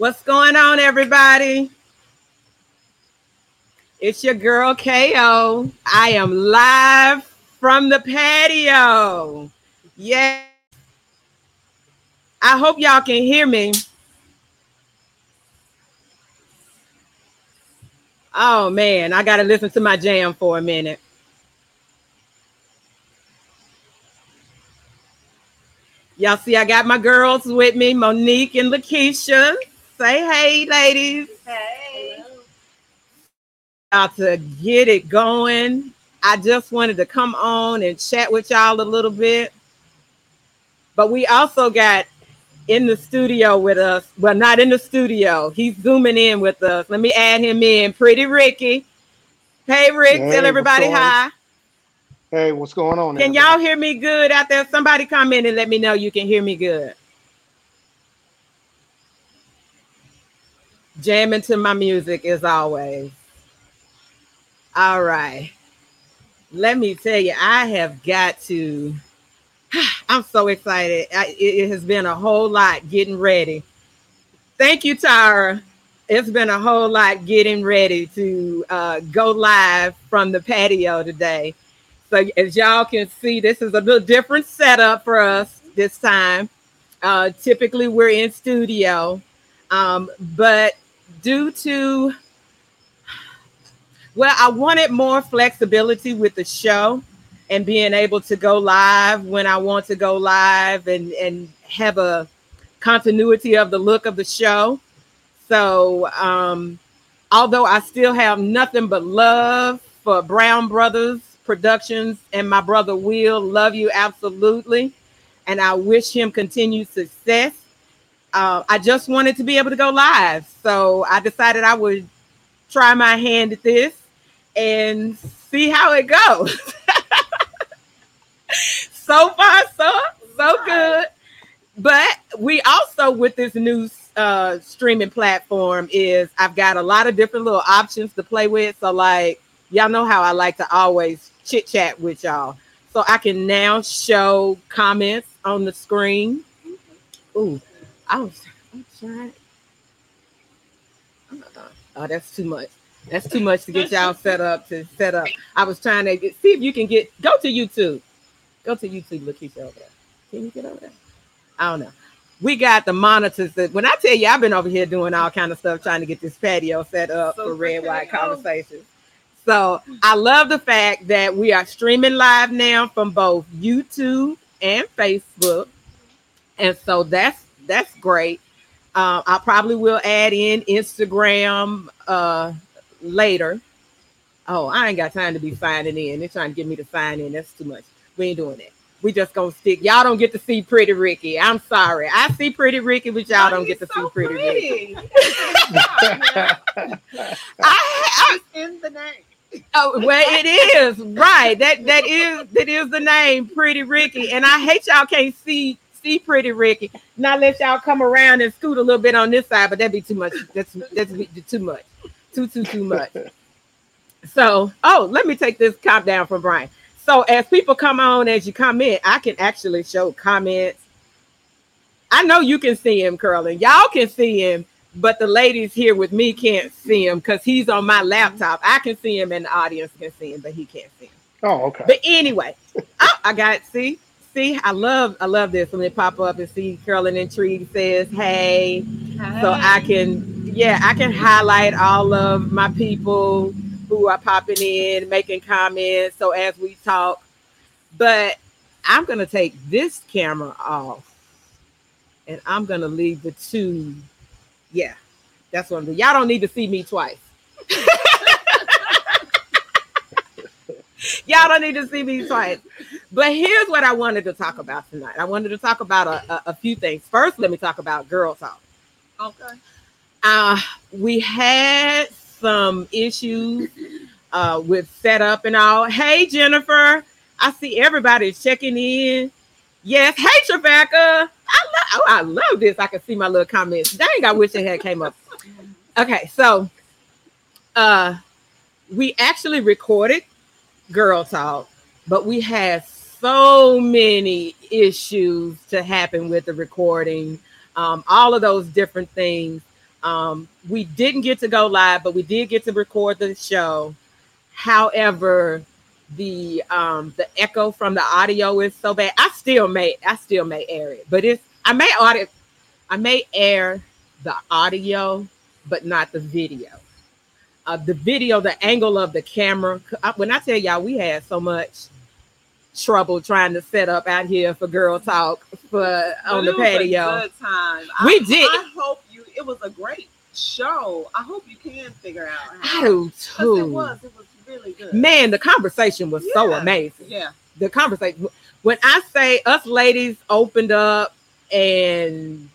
What's going on, everybody? It's your girl KO. I am live from the patio. Yeah. I hope y'all can hear me. Oh man, I got to listen to my jam for a minute. Y'all see, I got my girls with me, Monique and Lakeisha. Say hey, ladies. Hey. About to get it going. I just wanted to come on and chat with y'all a little bit. But we also got in the studio with us. Well, not in the studio. He's zooming in with us. Let me add him in. Pretty Ricky. Hey, Rick. Hey, tell everybody hi. Hey, what's going on? Can y'all hear me good out there? Somebody come in and let me know you can hear me good. Jamming to my music as always. All right. Let me tell you, I have got to. I'm so excited. I, it, has been a whole lot getting ready. Thank you, Tara. It's been a whole lot getting ready to uh, go live from the patio today. So as y'all can see, this is a little different setup for us this time. Uh, typically, we're in studio, um, but due to well, I wanted more flexibility with the show and being able to go live when I want to go live and and have a continuity of the look of the show. So, um, although I still have nothing but love for Brown Brothers Productions and my brother Will, love you absolutely, and I wish him continued success. Uh, I just wanted to be able to go live, so I decided I would try my hand at this and see how it goes. so far, so so good. But we also with this new uh streaming platform is I've got a lot of different little options to play with. So like y'all know how I like to always chit chat with y'all. So I can now show comments on the screen. Ooh, Oh, I was I'm trying. Oh, that's too much. That's too much to get y'all set up to set up. I was trying to get, see if you can get go to YouTube. Go to YouTube, Lakeisha over there. Can you get over there? I don't know. We got the monitors that when I tell you I've been over here doing all kind of stuff trying to get this patio set up So for red white conversations. So I love the fact that we are streaming live now from both YouTube and Facebook. And so that's that's great. Uh, I probably will add in Instagram uh, later. Oh, I ain't got time to be signing in. They're trying to get me to sign in. That's too much. We ain't doing that. We just gonna stick. Y'all don't get to see Pretty Ricky. I'm sorry. I see Pretty Ricky, but y'all don't get to see Pretty Ricky. I, I in the name. Oh, well, it is right. That that is that is the name, Pretty Ricky. And I hate y'all can't see see Pretty Ricky. Not let y'all come around and scoot a little bit on this side, but that'd be too much. That's that's be- too much. Too too too much. So, oh, let me take this cop down from Brian. So, as people come on, as you come in, I can actually show comments. I know you can see him curling. Y'all can see him, but the ladies here with me can't see him because he's on my laptop. I can see him, and the audience can see him, but he can't see him. oh, okay. But anyway, oh, I got see, see, I love, I love this when they pop up and see curling intrigue says, "Hey," so I can, yeah, I can highlight all of my people who are popping in, making comments. So as we talk, but I'm gonna take this camera off, and I'm gonna leave the two. Yeah, that's what I'm doing. Y'all don't need to see me twice. Y'all don't need to see me twice. But here's what I wanted to talk about tonight. I wanted to talk about a, a, a few things. First, let me talk about girl talk. Okay. Uh, we had some issues uh, with setup and all. Hey, Jennifer, I see everybody's checking in. Yes. Hey, Trevecca. I love. Oh, I love this. I can see my little comments. Dang, I wish it had came up. Okay, so uh, we actually recorded girl talk, but we had so many issues to happen with the recording. Um, all of those different things Um, we didn't get to go live, but we did get to record the show. However, the um the echo from the audio is so bad. I still may I still may air it, but it's I may audio I may air the audio, but not the video. Uh, the video, the angle of the camera. When I tell y'all, we had so much trouble trying to set up out here for girl talk for on the it was a patio. good time. We I, did. I hope you. It was a great show. I hope you can figure out. How, I do too. It was. It was really good. Man, the conversation was so amazing. Yeah. the conversation. When I say us ladies opened up and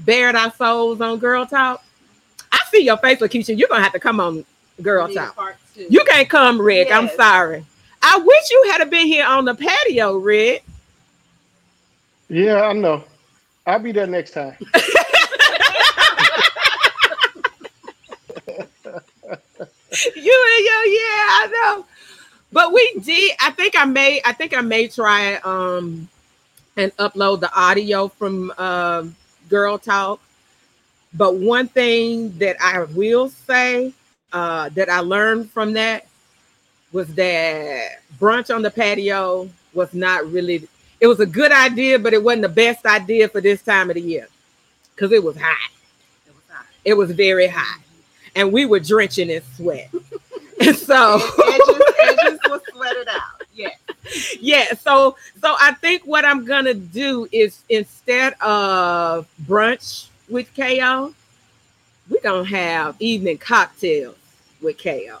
bared our souls on Girl Talk, I see your face, Lakeisha. You're gonna have to come on Girl Talk. You can't come, Rick. I'm sorry. I wish you had been here on the patio, Rick. Yeah, I know. I'll be there next time. you and your yeah, I know. But we did. I think I may. I think I may try um and upload the audio from um Girl Talk. But one thing that I will say uh, that I learned from that was that brunch on the patio was not really. It was a good idea, but it wasn't the best idea for this time of the year because it was hot. It was hot. It was very hot, and we were drenching in sweat. and so, edges, edges was sweated out. Yeah. yeah, so so I think what I'm gonna do is instead of brunch with KO, we're gonna have evening cocktails with KO.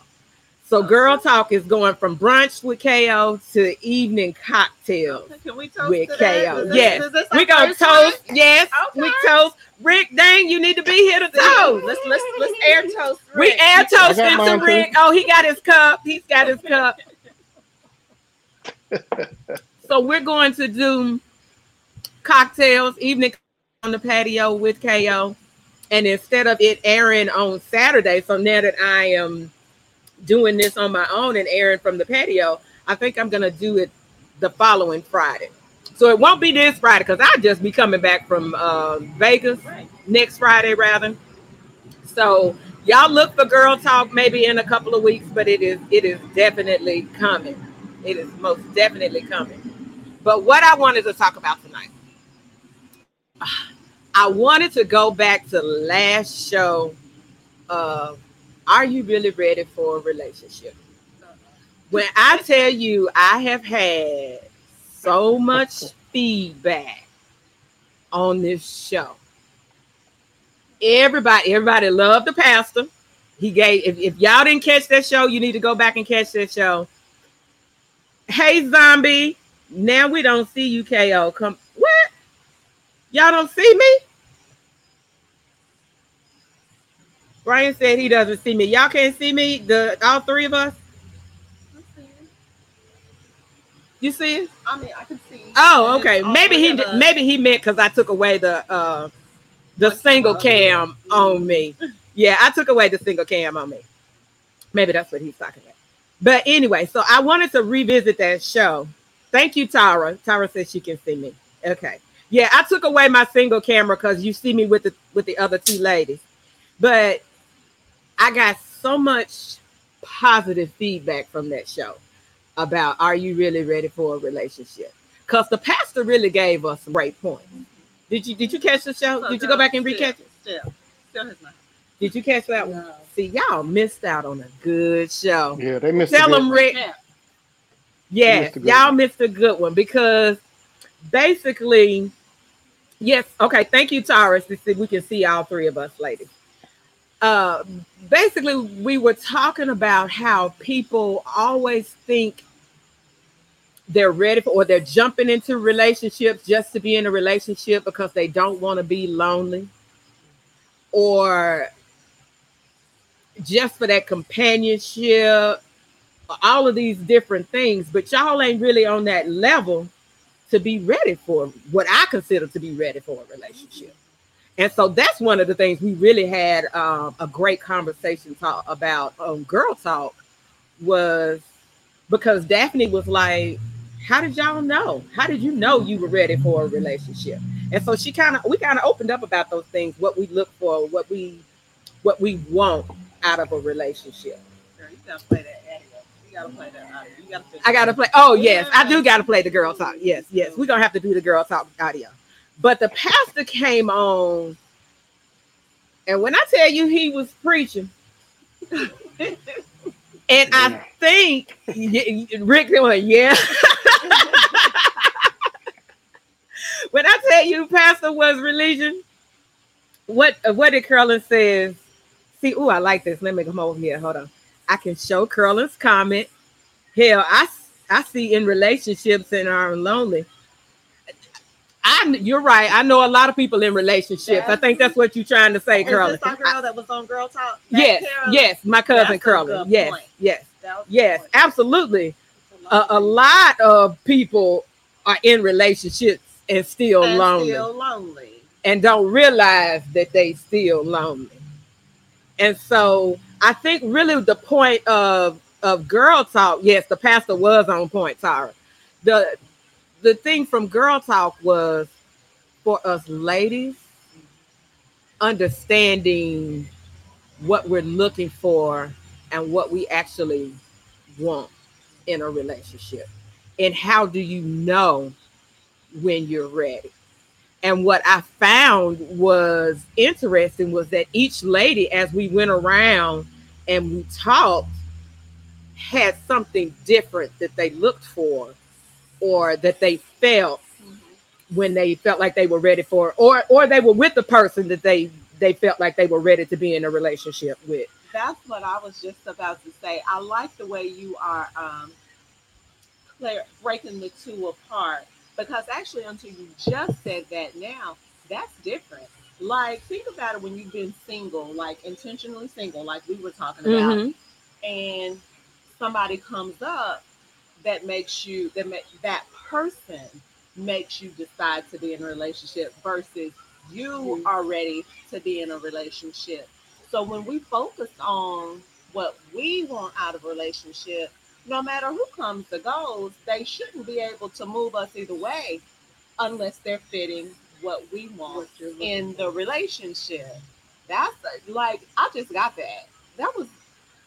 So girl talk is going from brunch with KO to evening cocktails Okay, Can we toast with to that? KO. This- Yes, this we our gonna toast. one? Yes, we toast. Rick, dang, you need to be here to toast. Let's let's let's air toast. We air toasted I to mine, Rick. Oh, he got his cup. He's got his cup. so we're going to do cocktails, evening on the patio with KO. And instead of it airing on Saturday, so now that I am doing this on my own and airing from the patio, I think I'm gonna do it the following Friday. So it won't be this Friday because I'll just be coming back from uh, Vegas Right. next Friday rather. So y'all look for girl talk maybe in a couple of weeks, but it is it is definitely coming. It is most definitely coming. But what I wanted to talk about tonight, I wanted to go back to last show of Are you really ready for a relationship? Uh-huh. When I tell you I have had so much feedback on this show. Everybody everybody loved the pastor. He gave if, if y'all didn't catch that show you need to go back and catch that show. Hey zombie. Now we don't see you ko come what? Y'all don't see me brian said he doesn't see me y'all can't see me the all three of us you see it I mean, I can see. oh okay maybe he us. maybe he meant because i took away the uh the Like, single uh, cam on me. Yeah, I took away the single cam on me. Maybe that's what he's talking about. But anyway, so I wanted to revisit that show. Thank you, Tara. Tara says she can see me. Okay. Yeah, I took away my single camera because you see me with the with the other two ladies. But I got so much positive feedback from that show about are you really ready for a relationship? Because the pastor really gave us some great points. Did you did you catch the show? So Did you go back and recatch it? Still, still has not. Did you catch that one? No. See, y'all missed out on a good show. Yeah, they missed Tell them, Rick. Yeah. Yeah, missed y'all one. missed a good one because basically, yes. Okay, thank you, Taurus. We can see all three of us, ladies. Uh, basically, we were talking about how people always think they're ready for, or they're jumping into relationships just to be in a relationship because they don't want to be lonely, or just for that companionship all of these different things, but y'all ain't really on that level to be ready for what I consider to be ready for a relationship. And so that's one of the things we really had um, a great conversation talk about on Girl Talk was because Daphne was like, "How did y'all know? How did you know you were ready for a relationship?" And so she kind of we kind of opened up about those things, what we look for, what we what we want out of a relationship. Girl, you gotta play that audio. You gotta play that audio. You gotta I gotta play. Oh yes, I do gotta play the girl talk. Yes, yes, we're gonna have to do the girl talk audio. But the pastor came on, and when I tell you he was preaching, and I think Rick went, yeah. when I tell you Pastor was religion, what what did Curlin says? See, oh, I like this. Let me come over here. Hold on. I can show Curlin's comment. Hell, I I see in relationships and are lonely. I you're right. I know a lot of people in relationships. I think that's what you're trying to say, this our girl that was on Girl Talk? Yes, Carolyn? yes, my cousin good Yes, point. yes, That yes, point. absolutely. A, a lot of people are in relationships and still And lonely Still lonely. and don't realize that they still lonely. And so I think really the point of of girl talk, yes, the pastor was on point, Tara. The the thing from girl talk was for us ladies understanding what we're looking for and what we actually want in a relationship. And how do you know when you're ready? And what I found was interesting was that each lady, as we went around and we talked, had something different that they looked for or that they felt when they felt like they were ready for or or they were with the person that they they felt like they were ready to be in a relationship with. That's what I was just about to say. I like the way you are um, clear, breaking the two apart because actually, until you just said that now, that's different. Like, think about it when you've been single, like intentionally single, like we were talking about, Mhm. and somebody comes up that makes you that make that person makes you decide to be in a relationship versus you are ready to be in a relationship. So when we focus on what we want out of a relationship, no matter who comes or goes, they shouldn't be able to move us either way unless they're fitting what we want in the relationship. That's like I just got that. That was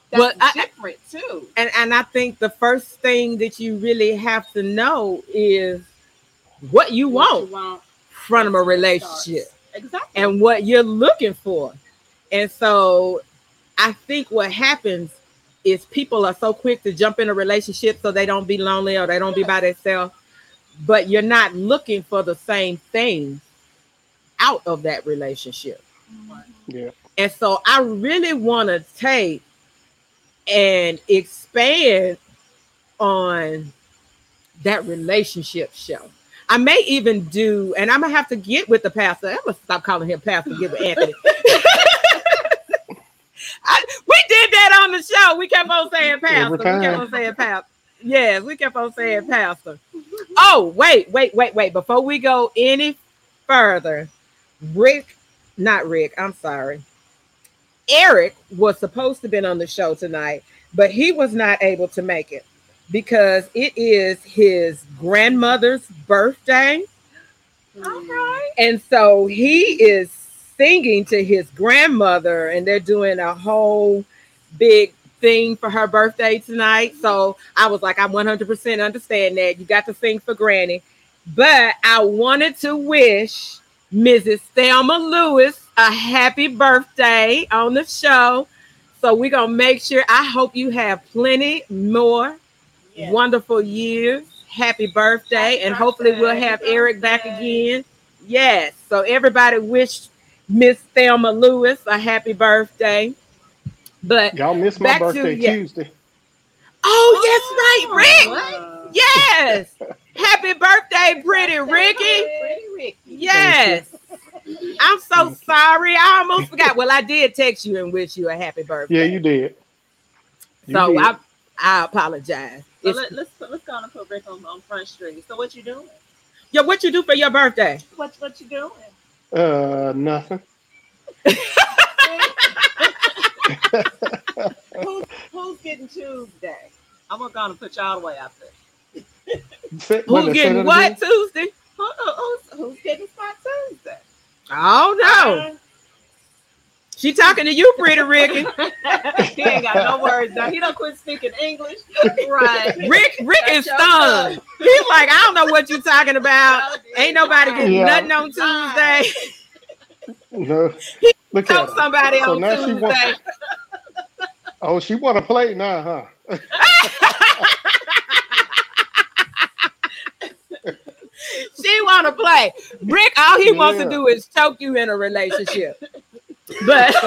that's Well, I- different too. And and I think the first thing that you really have to know is what you want from a relationship Exactly. and what you're looking for. And so I think what happens is people are so quick to jump in a relationship so they don't be lonely or they don't be by themselves, but you're not looking for the same thing out of that relationship. Mm-hmm. Yeah. And so I really want to take and expand on that relationship show. I may even do, and I'm gonna have to get with the pastor. I'm gonna stop calling him Pastor, get with Anthony. I, we did that on the show. We kept on saying pastor. We kept on saying pastor. Yes, we kept on saying pastor. Oh, wait, wait, wait, wait. Before we go any further, Rick, not Rick, I'm sorry. Eric was supposed to have been on the show tonight, but he was not able to make it because it is his grandmother's birthday. All right. And so he is singing to his grandmother, and they're doing a whole big thing for her birthday tonight. So I was like, I 100% understand that. You got to sing for Granny. But I wanted to wish Mrs. Thelma Lewis a happy birthday on the show. So we're going to make sure. I hope you have plenty more Yes. wonderful years. Happy birthday. Happy and hopefully we'll birthday. have Eric back again. Yes. So everybody wish Miss Thelma Lewis a happy birthday. But Y'all missed my Back to- birthday yeah. Tuesday. oh, yes, right, oh, Rick. Wow. Yes. Happy birthday, pretty Ricky. Pretty Ricky. Yes. I'm so sorry. I almost forgot. Well, I did text you and wish you a happy birthday. Yeah, you did. You so did. I I apologize. So It's- let, let's let's go on and put Rick on, on front street. So what you doing? Yo, what you do for your birthday? What what you doing? uh nothing. who's, who's getting Tuesday? I'm gonna go on and put y'all the way out there. Say- wait a Who's getting what again? Tuesday? Who, who- who's, who's getting spot Tuesday? Oh no. Uh-huh. She talking to you, pretty Ricky. he ain't got no words now. He don't quit speaking English. Right. Rick Rick is That's your stunned. He's like, I don't know what you talking about. Ain't nobody getting Yeah. nothing on Tuesday. No. Look Tell at somebody So on now she want- Tuesday. Oh, she want to play now, huh? She want to play. Brick, all he wants to do is choke you in a relationship. But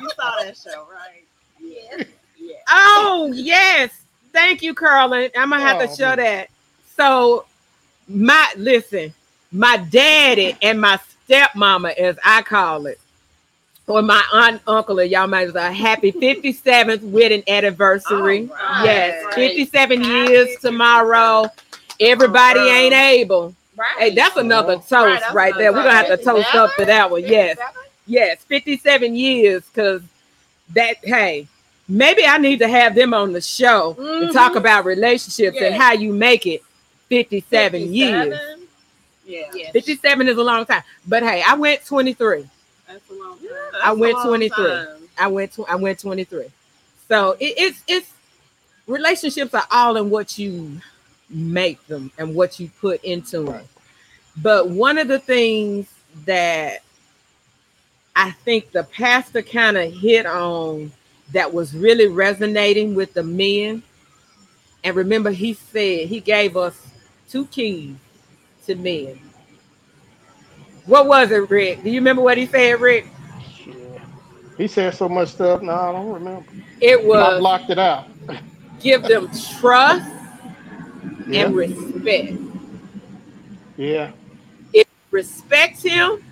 You saw that show, right? Yeah. Yeah. oh yes, thank you, Carlin. I'm gonna have to Oh, show man. that. So my listen, my daddy and my stepmama, as I call it, or my aunt, uncle, or y'all might as well happy 57th wedding anniversary. All right. Yes, Right. 57 Happy years tomorrow. Everybody girl. ain't able. Right. Hey, that's another toast Right, right, that's there. We're gonna have to another toast up to that one. Yes, 57? yes, 57 years, because that hey, maybe I need to have them on the show and mm-hmm. talk about relationships and how you make it 57, years. 57? Yeah. yeah. 57 is a long time. But hey, I went 23. That's a long time. I went a long 23. time. I went to I went 23. So it, it's it's relationships are all in what you make them and what you put into them. But one of the things that I think the pastor kind of hit on that was really resonating with the men. And remember, he said he gave us two keys to men. What was it, Rick? Do you remember what he said, Rick? He said so much stuff. No, I don't remember. It I was blocked it out. give them trust Yeah. and respect. Yeah. Respect him,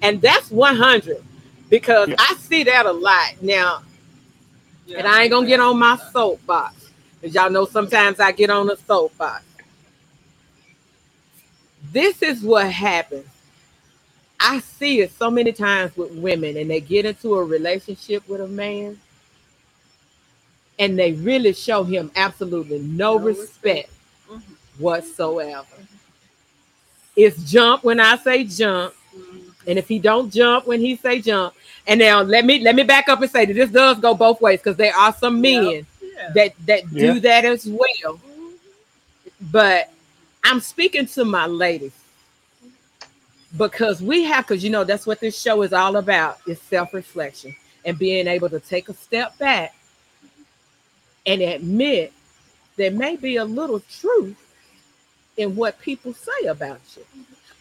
and that's 100 because Yeah. I see that a lot now. And I ain't gonna get on my soapbox because y'all know sometimes I get on a soapbox. This is what happens. I see it so many times with women, and they get into a relationship with a man, and they really show him absolutely no, No respect, respect. Whatsoever. It's jump when I say jump, and if he don't jump when he say jump, and now let me let me back up and say that this does go both ways because there are some men Yep. Yeah. that that Yeah. do that as well. But I'm speaking to my ladies because we have because you know that's what this show is all about is self-reflection and being able to take a step back and admit there may be a little truth in what people say about you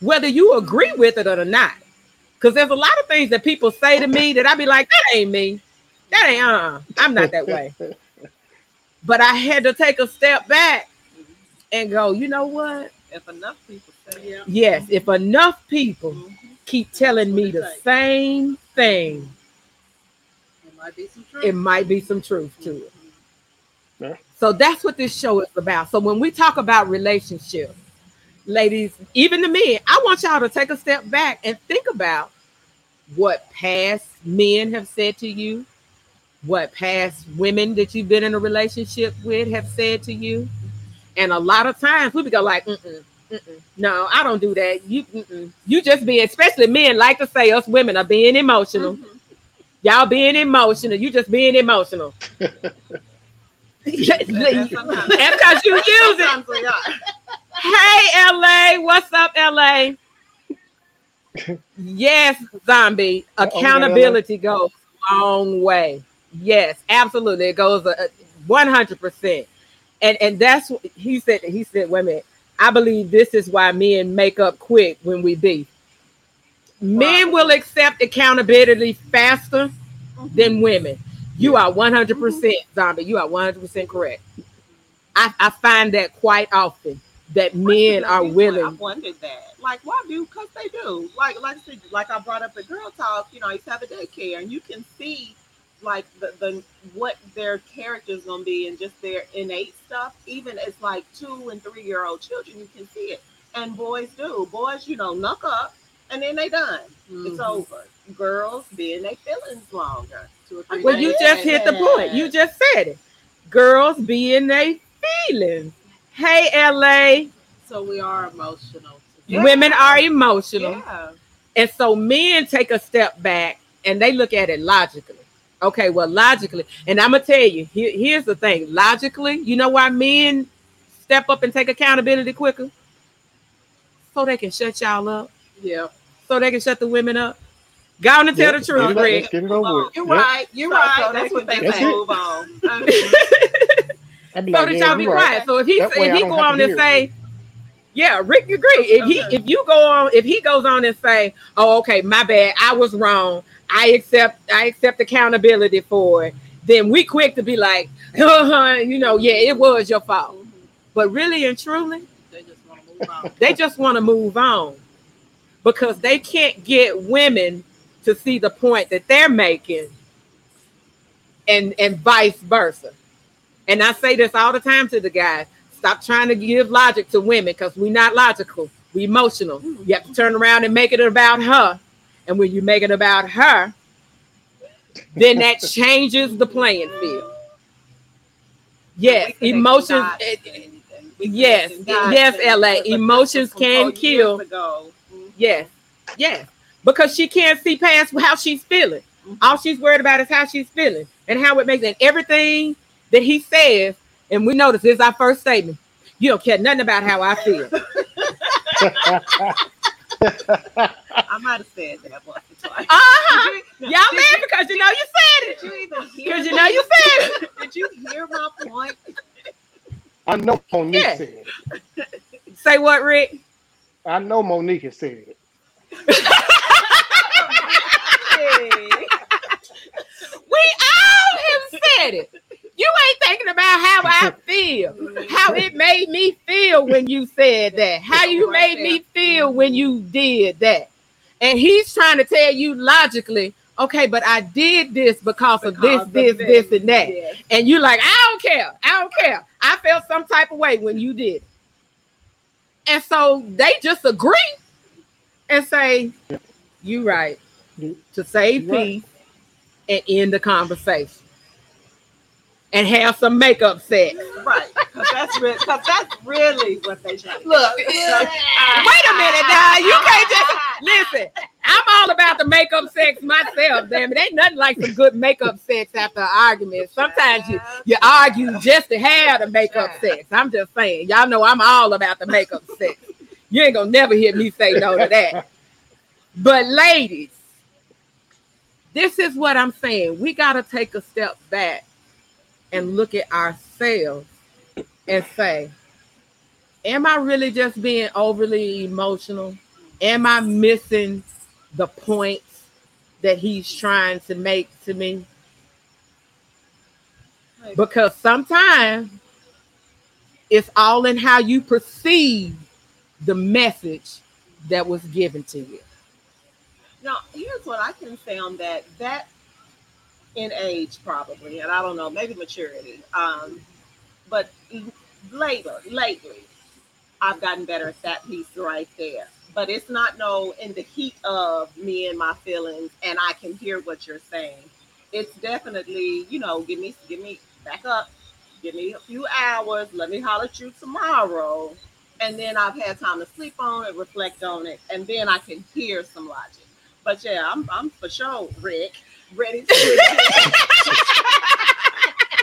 whether you agree with it or not because there's a lot of things that people say to me that i be like that ain't me that ain't uh-uh. i'm not that way but i had to take a step back and go you know what If enough people say yeah. Yes, if enough people Mhm. keep telling me the what it same thing, It might be some truth. it might be some truth to it. Yeah. So that's what this show is about. So when we talk about relationships, ladies, even to men, I want y'all to take a step back and think about what past men have said to you, what past women that you've been in a relationship with have said to you. And a lot of times we be go like, mm-mm, mm-mm, no, I don't do that. You, mm-mm. you just be, especially men like to say us women are being emotional. Mhm. Y'all being emotional. You just being emotional. That's That's sometimes- because you use it. Sometimes we are. Hey, LA. What's up, LA? Yes, zombie. Uh-oh, we got Accountability goes a long way. Yes, absolutely. It goes a one hundred percent. And and that's what he said. He said, "Wait a minute. I believe this is why men make up quick when we beef. Men will accept accountability faster mm-hmm. than women. You are one hundred percent zombie. You are one hundred percent correct. I, I find that quite often that men are willing. I wondered that. Like, why do? Because they do. Like, like I said, like I brought up at Girl Talk. You know, I used to have a daycare, and you can see like the, the what their character's gonna be and just their innate stuff. Even as like two and three year old children, you can see it. And boys do. Boys, you know, knuck up, and then they done. It's Mhm. over. Girls being their feelings longer. Two or three Well, you just hit the point. You just said it. Girls be in their feelings. Hey, LA. so we are emotional. Women are emotional. Yeah. And so men take a step back and they look at it logically. Okay, well, logically, and I'm gonna tell you, here, here's the thing. Logically, you know why men step up and take accountability quicker? So they can shut y'all up. Yeah. So they can shut the women up. Go on and tell Yeah, the truth, let's get it- Rick. let's get it over with. You're Yep. right. You're So- right. so that's what they That's say. it. Move on. I'd so like, that y'all be you right. quiet. So if he That way if he go on and hear it. say, yeah, Rick agree. If he if you go on if he goes on and say, oh okay, my bad, I was wrong. I accept I accept accountability for it. Then we quick to be like, uh-huh, you know, yeah, it was your fault. But really and truly, They just want to move on. they just want to move on because they can't get women to see the point that they're making and and vice versa and i say this all the time to the guys stop trying to give logic to women because we're not logical we emotional you have to turn around and make it about her and when you make it about her then that changes the playing field yes emotions dots it- and anything. We yes, yes, LA. Emotions can kill. ago. Yes, yes. Because she can't see past how she's feeling. Mhm. All she's worried about is how she's feeling and how it makes it. everything that he says. And we notice this is our first statement. You don't care nothing about how I feel. I might have said that once or twice. Uh-huh. Did you- Y'all did mad because you know you said Did it. you even hear? Because you know you said it. Did you hear my point? I know Monique Yeah. said it. Say what, Rick? I know Monique has said it. We all have said it. You ain't thinking about how I feel. how it made me feel when you said that, how you made me feel when you did that. And he's trying to tell you logically, okay, but I did this because, of this, of this, this, and that. Yes. And you're like, I don't care. I don't care. I felt some type of way when you did. And so they just agree and say, "You're right. To save right. peace and end the conversation. And have some makeup sex. Right. Because that's, re- 'cause that's really what they try. Look, wait a minute, now. You can't just listen. I'm all about the makeup sex myself. Damn it, ain't nothing like some good makeup sex after an argument. Sometimes you you argue just to have the makeup sex. I'm just saying, y'all know I'm all about the makeup sex. You ain't gonna never hear me say no to that. But ladies, this is what I'm saying. We gotta take a step back and look at ourselves and say, am I really just being overly emotional? Am I missing the points that he's trying to make to me? Because sometimes it's all in how you perceive the message that was given to you. Now, here's what I can say on that. That in age, probably, and I don't know, maybe maturity. Um, but later, lately, I've gotten better at that piece right there. But it's not no in the heat of me and my feelings, and I can hear what you're saying. It's definitely, you know, give me, give me back up, give me a few hours. Let me holler at you tomorrow, and then I've had time to sleep on it, reflect on it, and then I can hear some logic. But yeah, I'm I'm for sure, Rick, ready to.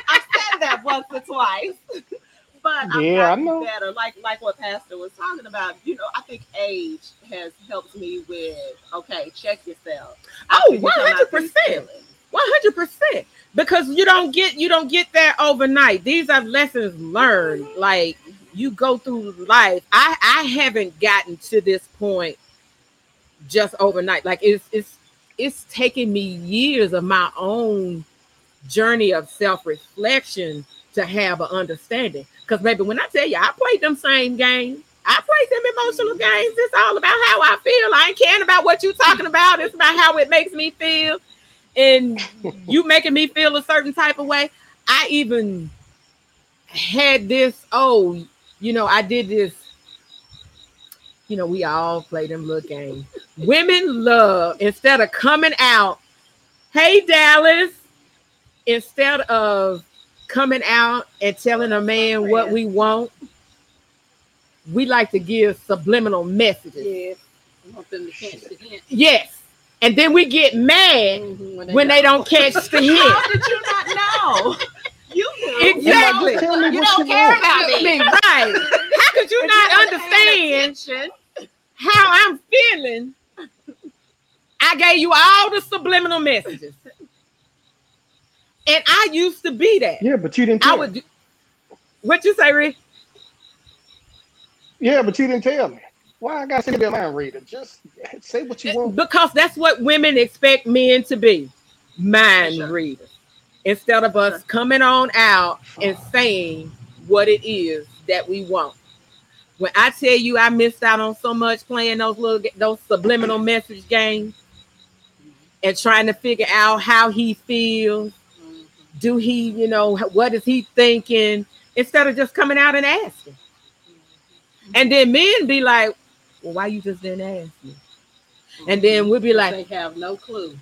I've said that once or twice, but I've Yeah, I know. better. Like like what Pastor was talking about. You know, I think age has helped me with okay, check yourself. Oh, After you come out these 100%. One hundred percent. Because you don't get you don't get that overnight. These are lessons learned. Mm-hmm. Like you go through life. I I haven't gotten to this point just overnight. Like it's it's it's taken me years of my own journey of self-reflection to have an understanding. Because maybe when I tell you I played them same games, I played them emotional games. It's all about how I feel. I ain't caring about what you're talking about. It's about how it makes me feel and you making me feel a certain type of way. I even had this, oh, you know, I did this. You know, we all play them little games. Women love instead of coming out, hey Dallas, instead of coming out and telling a man what we want, we like to give subliminal messages. Yes. I want them to catch the hint. Yes. And then we get mad Mhm, when they don't catch the hint. How did you not know? You knew. Exactly. Just tell me You what don't you care want. about I me. right. How could you If not wasn't understand attention, how I'm feeling? I gave you all the subliminal messages. And I used to be that. Yeah, but you didn't I tell would me. do what you say, Rick? Yeah, but you didn't tell me. Why I gotta be a mind reader? Just say what you want. Because that's what women expect men to be mind Sure. readers. Instead of us coming on out and saying what it is that we want. When I tell you I missed out on so much playing those little those subliminal message games and trying to figure out how he feels, do he, you know, what is he thinking, instead of just coming out and asking. And then men be like, well, why you just didn't ask me? And then we'll be like, they have no clue.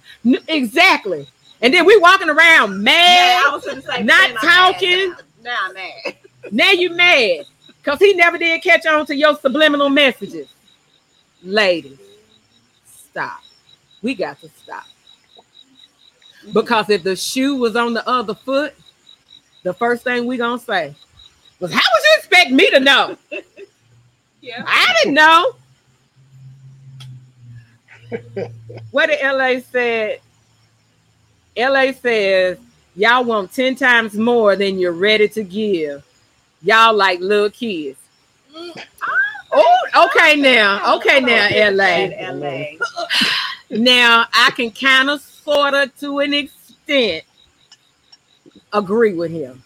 Exactly. And then we walking around Yeah, mad. say, Not then I'm mad talking. Now, now I'm mad. now you mad because he never did catch on to your subliminal messages. Ladies, stop. We got to stop. Mm-hmm. Because if the shoe was on the other foot, the first thing we gonna say was, "How would you expect me to know? Yeah. I didn't know." what did LA said? LA says y'all want 10 times more than you're ready to give. Y'all like little kids. Oh, okay now. Okay now, LA. LA. Now I can kind of sort of to an extent agree with him.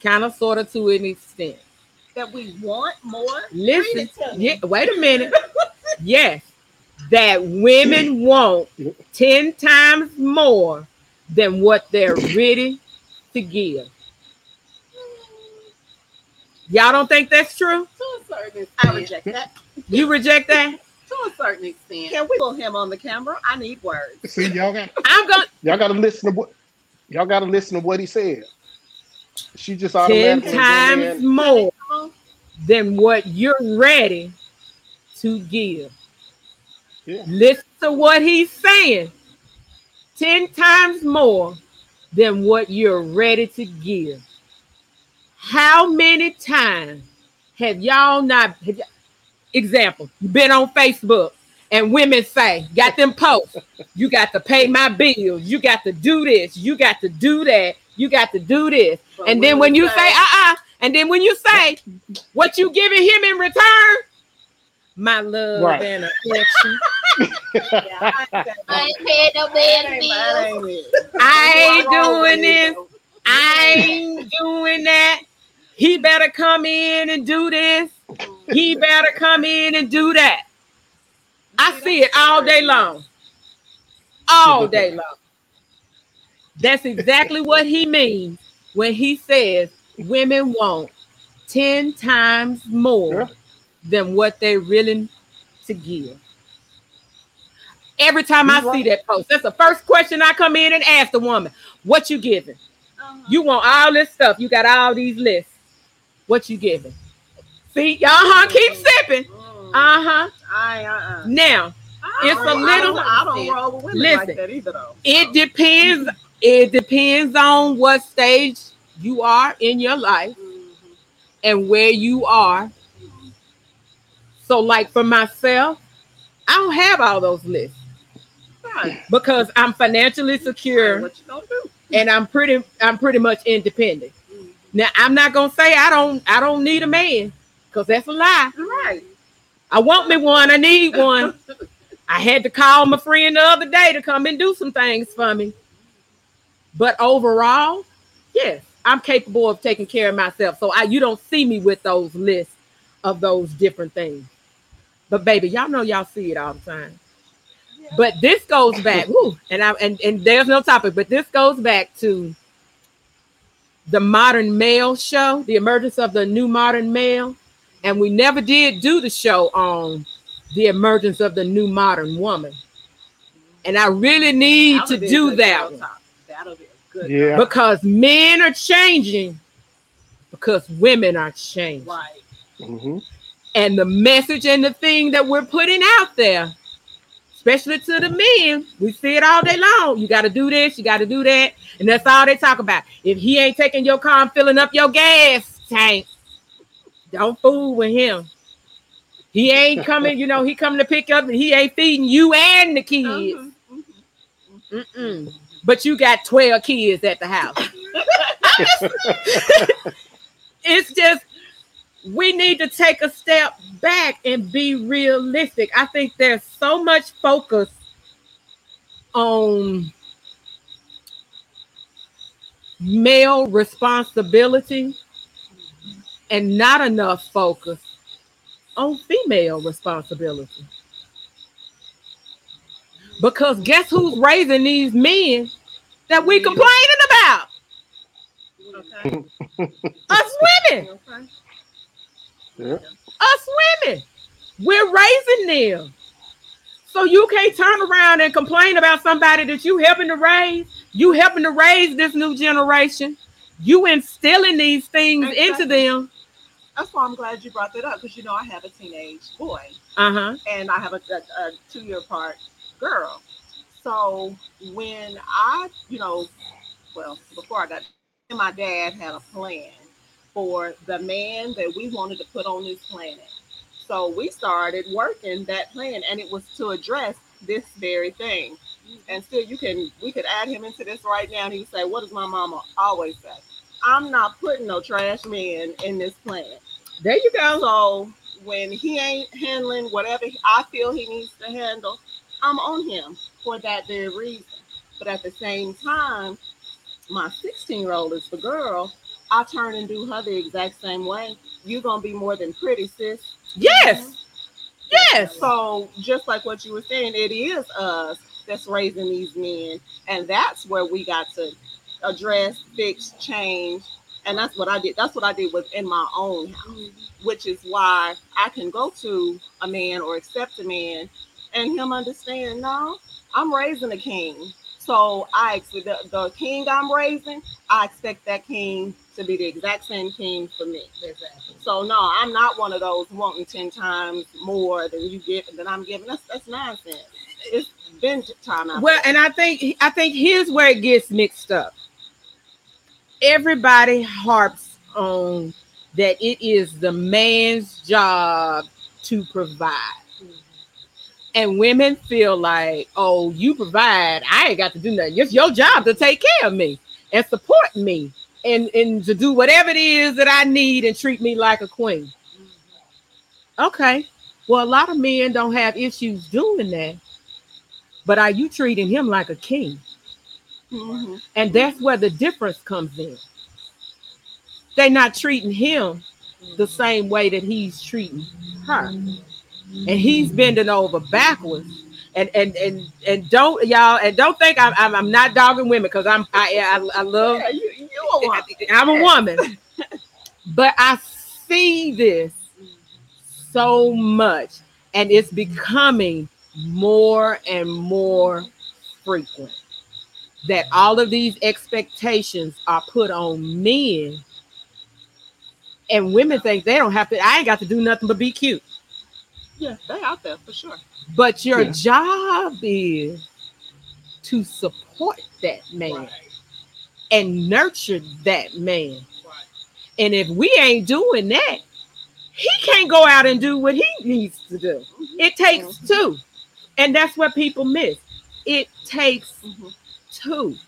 Kind of sort of to an extent. That we want more. Listen, yeah, wait a minute. Yes, that women want 10 times more than what they're ready to give. Y'all don't think that's true? To a certain extent. I reject that. You reject that? To a certain extent. Can we pull him on the camera? I need words. See, y'all got I'm going y'all gotta listen to what y'all gotta listen to what he said. She just 10 automatically went times in. more than what you're ready to give. Yeah. Listen to what he's saying. 10 times more than what you're ready to give. How many times have y'all not? have y- example, you've been on Facebook and women say, got them posts, you got to pay my bills, you got to do this, you got to do that, you got to do this. But and then when you say, uh uh and then when you say, what you giving him in return? My love Right. and affection. Yeah, I ain't I ain't paying no man bills. that ain't it. I ain't doing this. I ain't doing that. He better come in and do this. He better come in and do that. I see it all day long. All day long. That's exactly what he means when he says women want 10 times more than what they're willing to give. Every time I He's see that post, that's the first question I come in and ask the woman, what you giving? Uh-huh. You want all this stuff. You got all these lists. What you giving? See, y'all huh, keep sipping. Mm. Uh-huh. I, uh-uh. Now, I It's don't a little- I don't, I don't roll with women Listen. like that either, though. it depends. It depends on what stage you are in your life Mhm. and where you are. So, like for myself, I don't have all those lists Right. because I'm financially secure What you gonna do? and I'm pretty I'm pretty much independent. Now, I'm not gonna say I don't I don't need a man because that's a lie. Right. I want me one. I need one. I had to call my friend the other day to come and do some things for me. But overall, yes, I'm capable of taking care of myself. So I you don't see me with those lists of those different things. But baby, y'all know y'all see it all the time. But this goes back, woo, and I and, and there's no topic, but this goes back to the modern male show, the emergence of the new modern male. And we never did do the show on the emergence of the new modern woman. And I really need That'll to do that one. That'll be a good. Yeah. because men are changing because women are changing. Right. Mm-hmm. And the message and the thing that we're putting out there especially to the men. We see it all day long. You got to do this, you got to do that, and that's all they talk about. If he ain't taking your car and filling up your gas tank, don't fool with him. He ain't coming, you know, he coming to pick up, and he ain't feeding you and the kids. Mhm. Mm-mm. But you got 12 kids at the house. it's just we need to take a step back and be realistic. I think there's so much focus on male responsibility and not enough focus on female responsibility. Because guess who's raising these men that we complaining about? Okay. Us women. Okay. Yeah. us women. We're raising them. So you can't turn around and complain about somebody that you helping to raise. You helping to raise this new generation. You instilling these things into them. That's why I'm glad you brought that up because you know I have a teenage boy Uh-huh. and I have a, a, a two year apart girl. So when I, you know, well, before I got, my dad had a plan for the man that we wanted to put on this planet. So we started working that plan, and it was to address this very thing. And still, you can we could add him into this right now, and he would say, "What does my mama always say? I'm not putting no trash man in this planet." There you go. So when he ain't handling whatever I feel he needs to handle, I'm on him for that very reason. But at the same time, my 16 year old is the girl. I turn and do her the exact same way. You're gonna be more than pretty, sis. Yes. Mm-hmm. Yes. So just like what you were saying, it is us that's raising these men, and that's where we got to address, fix, change, and that's what I did. That's what I did within my own house, mm-hmm. which is why I can go to a man or accept a man, and him understand. No, I'm raising a king, so I expect the, the king I'm raising. I expect that king to be the exact same king for me. Exactly. So no, I'm not one of those wanting ten times more than you get than I'm giving. That's that's nonsense. It's been time out. Well, and I think I think here's where it gets mixed up. Everybody harps on that it is the man's job to provide. And women feel like, oh, you provide, I ain't got to do nothing. It's your job to take care of me and support me and, and to do whatever it is that I need and treat me like a queen. Okay. Well, a lot of men don't have issues doing that. But are you treating him like a king? Mhm. And that's where the difference comes in. They're not treating him the same way that he's treating her. And he's bending over backwards. And and and and don't y'all and don't think I'm I'm, I'm not dogging women because I'm I, I I love Yeah, you you a woman. I'm a woman. but I see this so much and it's becoming more and more frequent that all of these expectations are put on men and women think they don't have to i ain't got to do nothing but be cute Yeah, they out there for sure. but your Yeah. job is to support that man and nurture that man. And if we ain't doing that he can't go out and do what he needs to do. It takes two. And that's what people miss. It takes Mhm. two.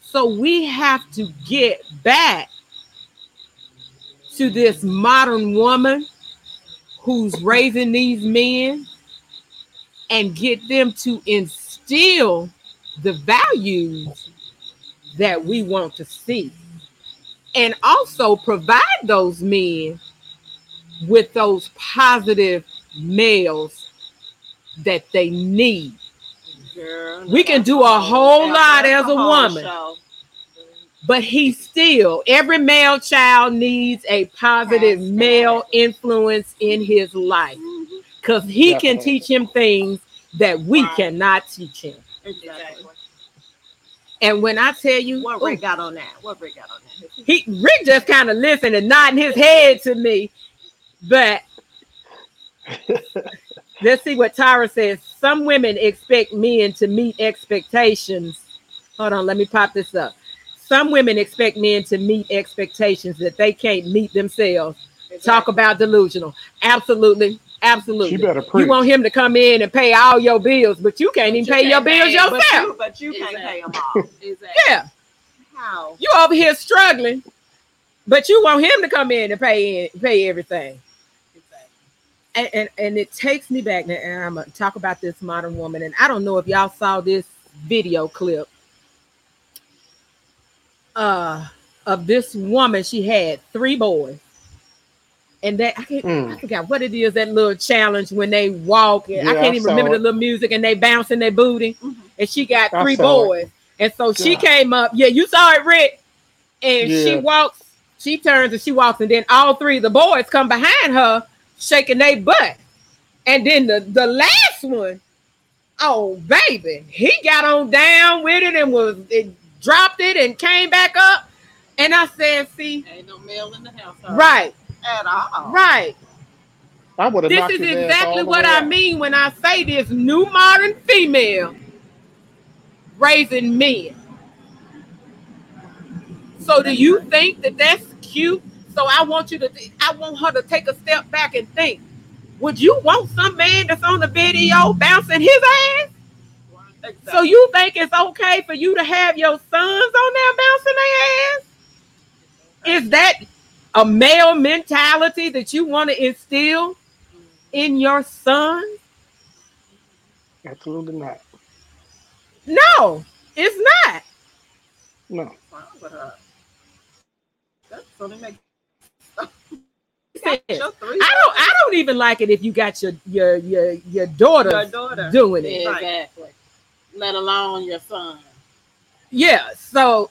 So we have to get back to this modern woman who's raising these men and get them to instill the values that we want to see and also provide those men with those positive males that they need Girl, We can do a whole lot as a woman. show. But he still every male child needs a positive Has to. male influence in his life mm-hmm. because he can teach him things that we Right. cannot teach him Exactly. and when i tell you What ooh, Rick got on that? What Rick got on that? he rick just kind of listened and nodding his head to me but Let's see what Tyra says. Some women expect men to meet expectations. Hold on, let me pop this up. Some women expect men to meet expectations that they can't meet themselves. Talk about delusional. Absolutely. Absolutely. She better You want him to come in and pay all your bills, but you can't even you pay your can't bills pay it, yourself. But you, but you can't pay them all. Exactly. yeah. How? You over here struggling, but you want him to come in and pay in, pay everything. And, and and it takes me back now, and I'm gonna talk about this modern woman. And I don't know if y'all saw this video clip uh of this woman. She had three boys. And that I can't I Mm. forgot what it is, that little challenge when they walk. And I can't even saw remember the little music and they bouncing their booty. Mhm. And she got three saw it. boys. And so she came up. Yeah, you saw it, Rick. And she walks, she turns and she walks, and then all three of the boys come behind her, shaking their butt. And then the, the last one, oh baby, he got on down with it and was it dropped it and came back up. And I said, see, Ain't no male in the house. right, At all. right. I would have This is exactly what I mean when I say this new modern female raising men. So do you think that that's cute? So I want you to, I want her to take a step back and think. Would you want some man that's on the video bouncing his ass? Exactly. So you think it's okay for you to have your sons on there bouncing their ass? Is that a male mentality that you want to instill in your son? Absolutely not. No, it's not. No. wrong with her? That's so they make I don't. I don't even like it if you got your your your your daughter your daughter. doing it. Right. Exactly. Let alone your son. Yeah. So,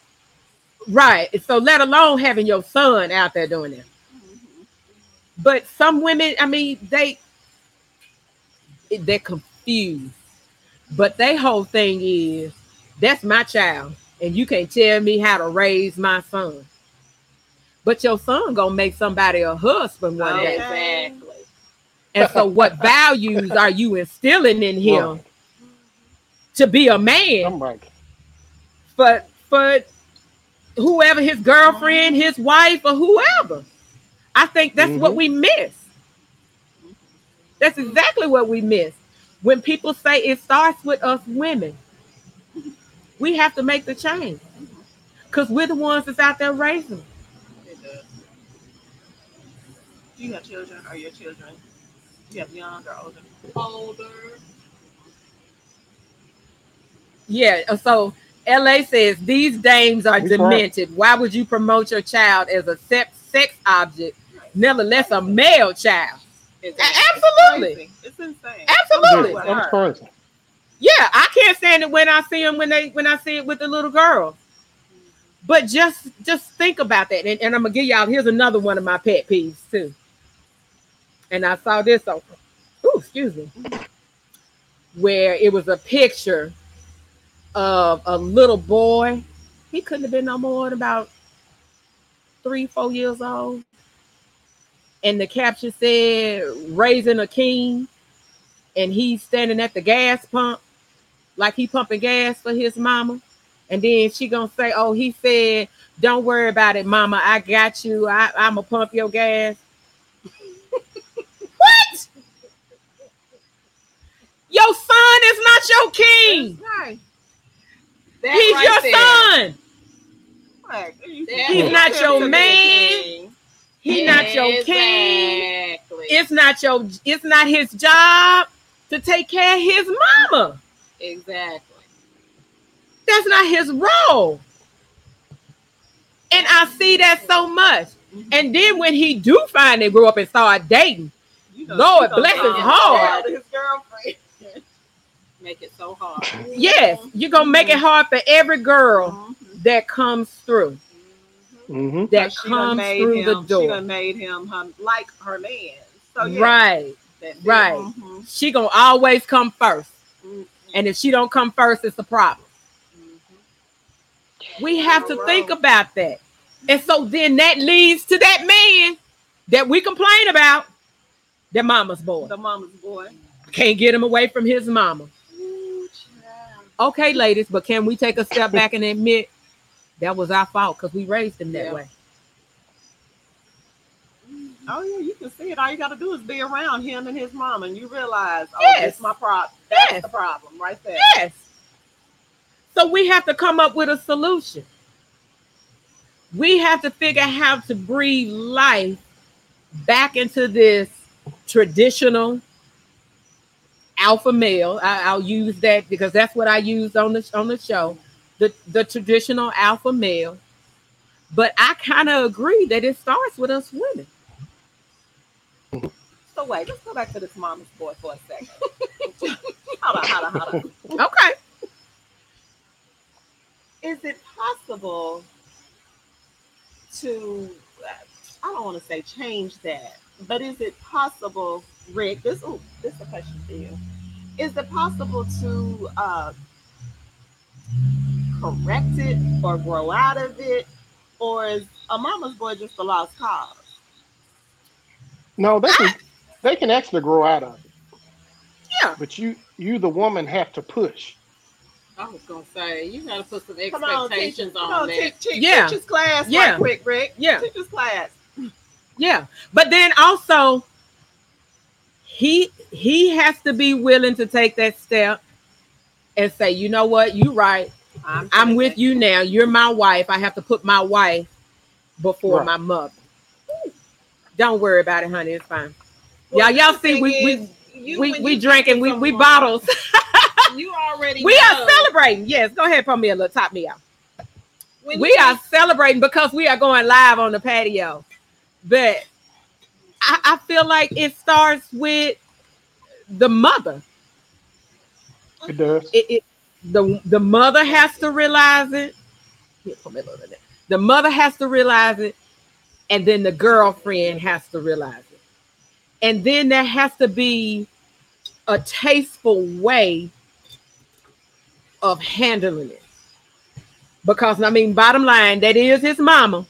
right. So let alone having your son out there doing it. Mm-hmm. But some women, I mean, they they're confused. But their whole thing is that's my child, and you can't tell me how to raise my son. But your son gonna make somebody a husband one day. Oh, exactly. And so, what values are you instilling in him Right. To be a man I'm right. for for whoever his girlfriend, his wife, or whoever? I think that's what Mhm. we miss. That's exactly what we miss. When people say it starts with us women, we have to make the change because we're the ones that's out there raising. them. It does. Do you have children or your children? You have young or older? Older. Yeah. uh, So LA says these dames are We correct. demented. Why would you promote your child as a sex sex object, nevertheless a male child? Exactly. Absolutely. Crazy. It's insane. Absolutely. With That's crazy. Yeah, I can't stand it when I see them when they when I see it with the little girl. But just just think about that. And, and I'm gonna give y'all here's another one of my pet peeves too. And I saw this on ooh, excuse me, where it was a picture of a little boy. He couldn't have been no more than about three, four years old. And the caption said, raising a king. And he's standing at the gas pump, like he pumping gas for his mama. And then she gonna say, Oh, he said, Don't worry about it, mama. I got you. I, I'ma pump your gas. what? Your son is not your king. Right. That He's right your there. son. Right. He's not your man. king. He's not your king. It's not your it's not his job to take care of his mama. Exactly. That's not his role. And I see that so much. And then when he do finally grow up and start dating, you know, Lord she gonna bless his his heart. His girlfriend. Make it so hard. yes, you're gonna make it hard for every girl Mhm. that comes through, Mm-hmm. that She comes made through the him- She door. done made him hum, like her man. So yeah, Right. that's it. right. Mhm. She gonna always come first. Mhm. And if she don't come first, it's a problem. We have to think about that. And so then that leads to that man that we complain about, that mama's boy. The mama's boy. Can't get him away from his mama. Okay, ladies, but can we take a step back and admit that was our fault because we raised him that Yeah. way? Oh yeah, you can see it. All you got to do is be around him and his mom, and you realize, oh, Yes. that's my problem. That's Yes. the problem right there. Yes. So we have to come up with a solution. We have to figure out how to breathe life back into this traditional alpha male. I, I'll use that because that's what I used on the on the show. The the traditional alpha male. But I kind of agree that it starts with us women. So wait, let's go back to this mama's boy for a second. hold on, hold on, hold on. Okay. Is it possible to? I don't want to say change that, but is it possible, Rick? This, oh, this is a question for you. Is it possible to uh, correct it or grow out of it, or is a mama's boy just a lost cause? No, they can they can actually grow out of it. Yeah. But you you the woman have to push. I was gonna say you gotta put some Come on, teach, expectations on on, that. teach, teach, Yeah. teach his class Yeah. right quick, Rick. Yeah. Teach his class. Yeah, but then also he he has to be willing to take that step and say, you know what, you're right. I'm, I'm with you now. You're my wife. I have to put my wife before Right. my mother. Don't worry about it, honey. It's fine. Yeah, y'all see, we- we- we we we drinking, we we bottles. You already we are celebrating. Yes, go ahead, put me a little top me out. when we you- are celebrating because we are going live on the patio. But I, I feel like it starts with the mother. It does. It, it the the mother has to realize it. Here, put me a little bit there. The mother has to realize it, and then the girlfriend has to realize it. And then there has to be a tasteful way of handling it. Because I mean, bottom line, that is his mama.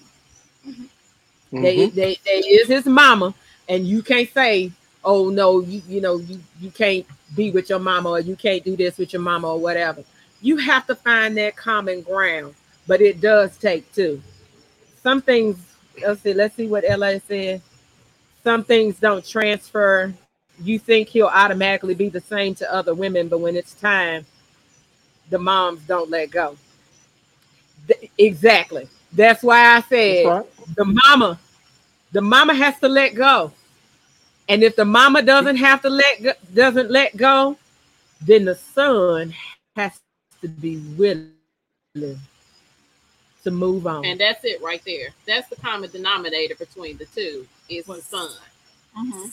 They, Mhm. they, they is his mama, and you can't say, "Oh no, you you know you you can't be with your mama or you can't do this with your mama or whatever." You have to find that common ground, but it does take two. Some things. Let's see. Let's see what La said. Some things don't transfer. You think he'll automatically be the same to other women, but when it's time, the moms don't let go. Th- exactly. That's why I said right. the mama the mama has to let go and if the mama doesn't have to let go, doesn't let go then the son has to be willing to move on and that's it right there. That's the common denominator between the two is the son. Mm-hmm.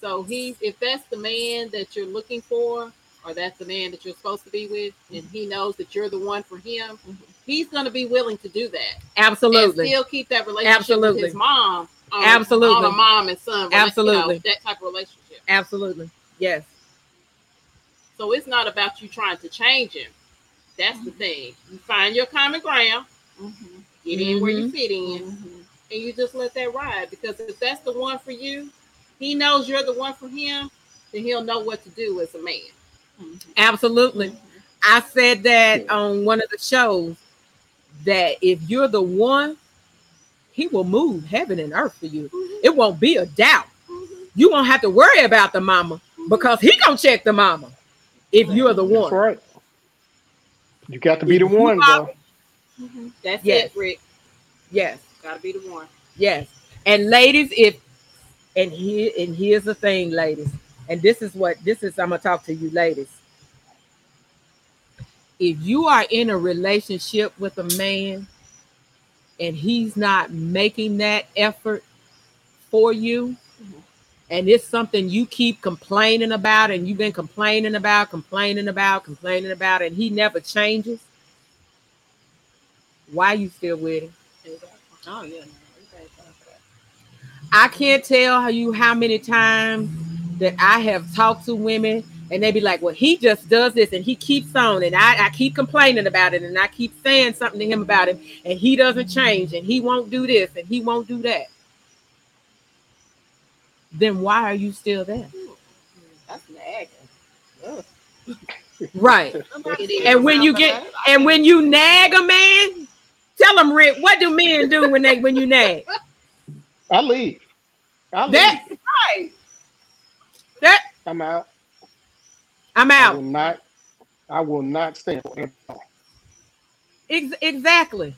So he, if that's the man that you're looking for, or that's the man that you're supposed to be with, and he knows that you're the one for him, he's going to be willing to do that Absolutely. and absolutely still keep that relationship Absolutely. with his mom. On, Absolutely. on a mom and son. rela- you know, Absolutely. that type of relationship. absolutely yes So it's not about you trying to change him. That's the thing. You find your common ground, Mm-hmm. get in where you Mhm. fit in, and you just let that ride. Because if that's the one for you, he knows you're the one for him, then he'll know what to do as a man. absolutely i said that on one of the shows that if you're the one he will move heaven and earth for you mm-hmm. it won't be a doubt mm-hmm. you won't have to worry about the mama mm-hmm. because he gonna check the mama if you're the That's one right. You got to be the If you one, are- though. That's Yes. it, Rick. yes Gotta be the one. yes and ladies if and here and here's the thing ladies and this is what this is i'm gonna talk to you ladies if you are in a relationship with a man and he's not making that effort for you. And it's something you keep complaining about and you've been complaining about complaining about complaining about and he never changes. Why you still with him? Oh yeah. I can't tell you how many times that I have talked to women and they be like, Well, he just does this and he keeps on, and I, I keep complaining about it, and I keep saying something to him about it, and he doesn't change, and he won't do this, and he won't do that. Then why are you still there? That's nagging. Right. And when you get and when you nag a man, tell him Rick, what do men do when they when you nag? I leave. I leave. That right. that I'm out. I'm I out. will not. I will not stand for it. Ex- exactly.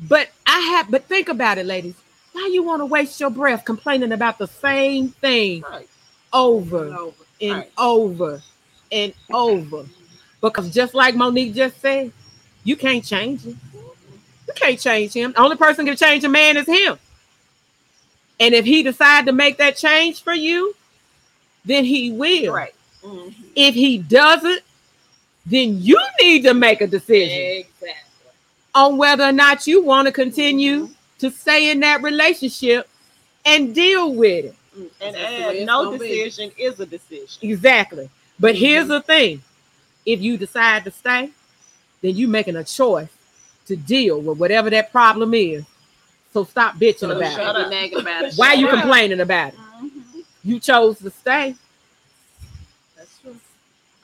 But I have but think about it, ladies. Why you want to waste your breath complaining about the same thing Right. over Over. and Right. over and over? Because just like Monique just said, you can't change him. You can't change him. The only person can change a man is him. And if he decide to make that change for you, then he will. Right. Mhm. If he doesn't, then you need to make a decision Exactly. on whether or not you want to continue to stay in that relationship and deal with it. And, and no gonna be. decision is a decision. Exactly. But Mm-hmm. here's the thing if you decide to stay, then you're making a choice to deal with whatever that problem is. So stop bitching So about shut it. up. Be nagging about it. Why you complaining about it? Mhm. You chose to stay.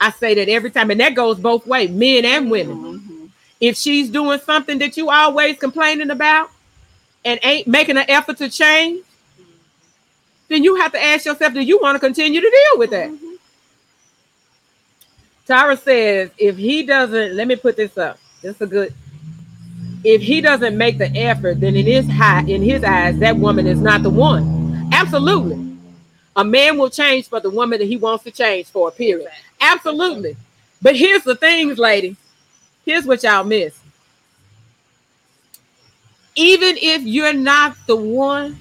I say that every time, and that goes both ways, men and women. Mhm. If she's doing something that you always complaining about and ain't making an effort to change, then you have to ask yourself, do you want to continue to deal with that? Mhm. Tara says, if he doesn't, let me put this up. This is a good. If he doesn't make the effort, then in his high, in his eyes, that woman is not the one. Absolutely. A man will change for the woman that he wants to change for, a period. Absolutely. But here's the things, lady. Here's what y'all miss. Even if you're not the one,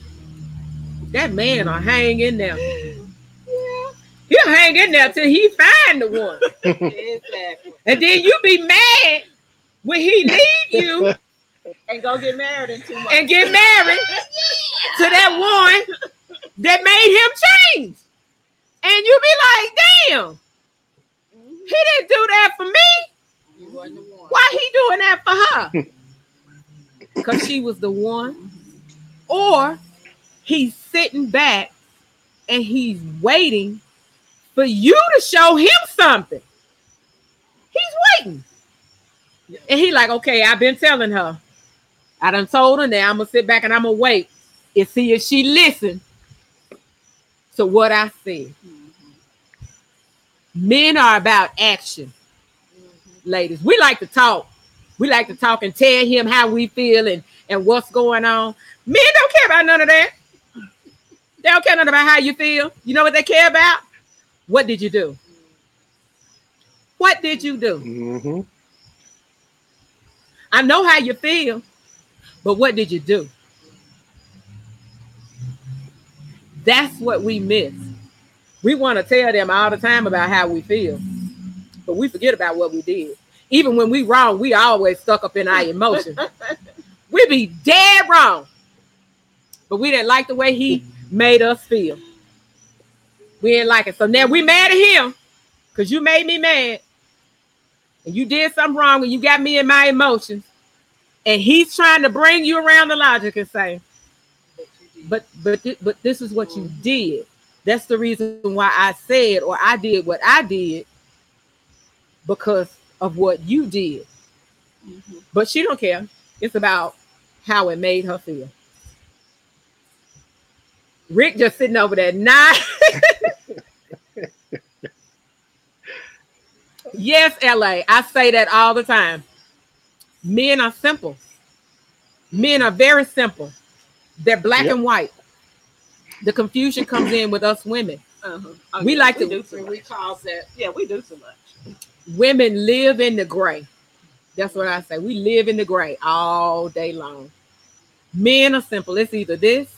that man will hang in there. He'll hang in there till he find the one. Exactly. And then you be mad when he leave you And go get married in two months. and get married to that one that made him change. And you be like, damn, he didn't do that for me. You wasn't the one. Why he doing that for her? Because she was the one. Or he's sitting back and he's waiting for you to show him something. He's waiting. And he like, okay, I've been telling her. I done told her now I'm gonna sit back and I'm gonna wait and see if she listen to what I said. Men are about action ladies. We like to talk. We like to talk and tell him how we feel and, and what's going on. Men don't care about none of that. They don't care nothing about how you feel. You know what they care about? What did you do? What did you do? hmm I know how you feel, but what did you do? That's what we miss. We want to tell them all the time about how we feel, but we forget about what we did. Even when we wrong, we always stuck up in our emotions. we be dead wrong, but we didn't like the way he made us feel. We didn't like it, so now we mad at him because you made me mad, and you did something wrong, and you got me in my emotions, and he's trying to bring you around the logic and say, but but but this is what you did. That's the reason why I said or I did what I did because of what you did. Mm-hmm. But she don't care. It's about how it made her feel. Rick just sitting over there. Nah. yes, LA. I say that all the time. Men are simple. Men are very simple. They're black Yep. and white. The confusion comes in with us women. Uh-huh. Oh, We yeah, like to- do too we much. cause that. Yeah, we do too much. Women live in the gray. That's what I say. We live in the gray all day long. Men are simple. It's either this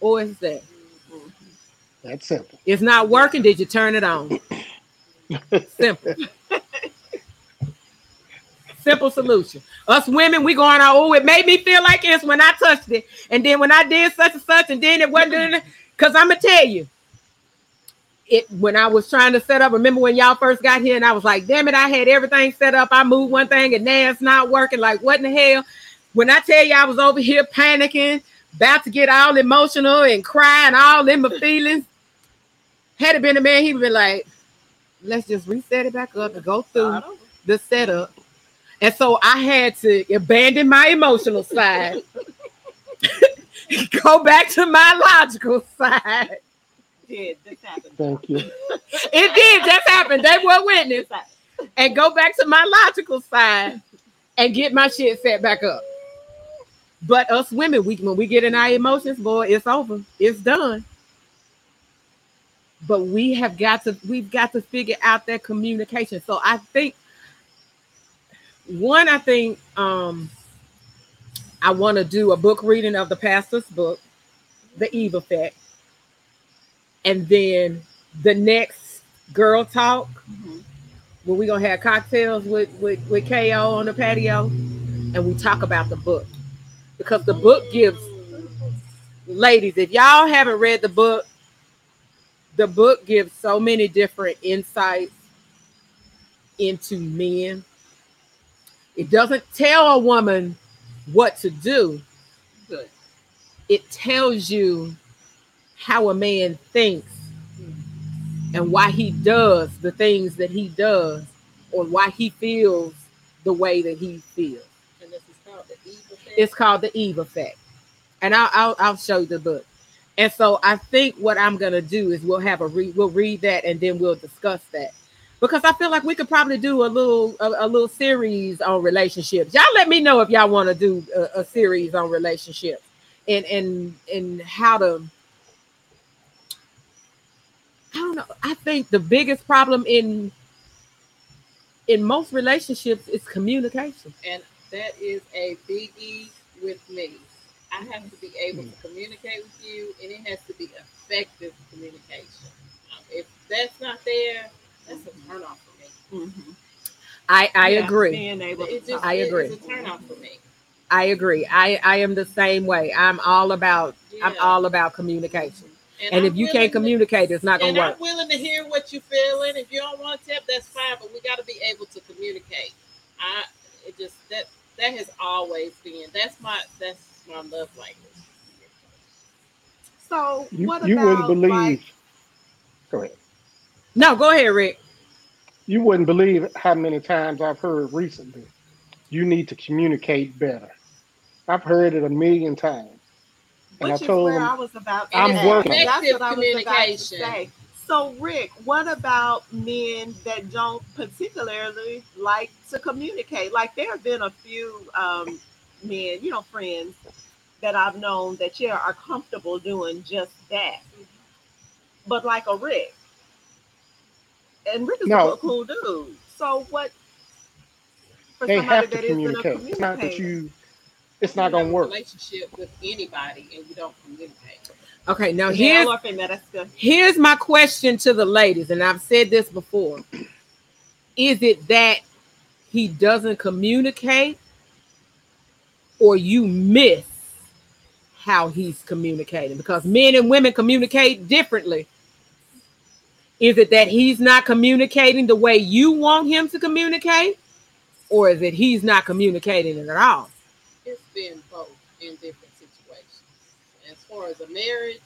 or it's that. That's simple. It's not working. Did you turn it on? Simple. Simple solution. Us women, we going on, oh, it made me feel like this when I touched it. And then when I did such and such, and then it wasn't doing it. Because I'm going to tell you, it when I was trying to set up, remember when y'all first got here and I was like, damn it, I had everything set up. I moved one thing and now it's not working. Like, what in the hell? When I tell you I was over here panicking, about to get all emotional and crying all in my feelings, Had it been a man, he'd be like, let's just reset it back up and go through the setup. And so I had to abandon my emotional side, go back to my logical side. Did this happen? Thank you. It did just happen. They were witness. And go back to my logical side and get my shit set back up. But us women, we when we get in our emotions, boy, it's over. It's done. But we have got to we've got to figure out that communication. So I think one, I think um I want to do a book reading of the pastor's book, The Eve Effect. And then the next girl talk Mhm. where we're gonna have cocktails with, with with KO on the patio and we talk about the book. Because the book gives ladies, if y'all haven't read the book, the book gives so many different insights into men. It doesn't tell a woman what to do, Good. it tells you how a man thinks and why he does the things that he does or why he feels the way that he feels. And this is called the Eve effect. It's called the Eve effect. And I'll, I'll, I'll show you the book. And so I think what I'm gonna do is we'll have a read, we'll read that and then we'll discuss that. Because I feel like we could probably do a little a, a little series on relationships. Y'all let me know if y'all want to do a, a series on relationships and and and how to I don't know. I think the biggest problem in in most relationships is communication. and that is a biggie with me. I have to be able Hmm. to communicate with you, and it has to be effective communication. If that's not there, that's a turn off for me. Mhm. I I Yeah, agree. Being able to It just. I it- agree. It's a turn off for me. I agree. I I am the same way. I'm all about I'm all about communication. And I'm if you can't to- communicate, it's not gonna work. I'm willing to hear what you're feeling. If you don't want to tap, that's fine. But we got to be able to communicate. I it just that that has always been that's my that's my love language. So You, what you about wouldn't believe. like, Go ahead. No, go ahead, Rick. You wouldn't believe how many times I've heard recently. You need to communicate better. I've heard it a million times. And which I is told where them, I was about to I'm say. working. That's what I was about to say. So, Rick, what about men that don't particularly like to communicate? Like, there have been a few um, men, you know, friends that I've known that yeah are comfortable doing just that. But like a Rick, and Rick is No. a cool dude. So what? For they have to that isn't a communicate. It's not that you. It's not gonna work. Relationship with anybody, and you don't communicate. Okay, now here's or female, that's good. here's my question to the ladies, and I've said this before. Is it that he doesn't communicate, or you miss how he's communicating? Because men and women communicate differently. Is it that he's not communicating the way you want him to communicate, or is it he's not communicating it at all? It's been both in different situations. As far as a marriage,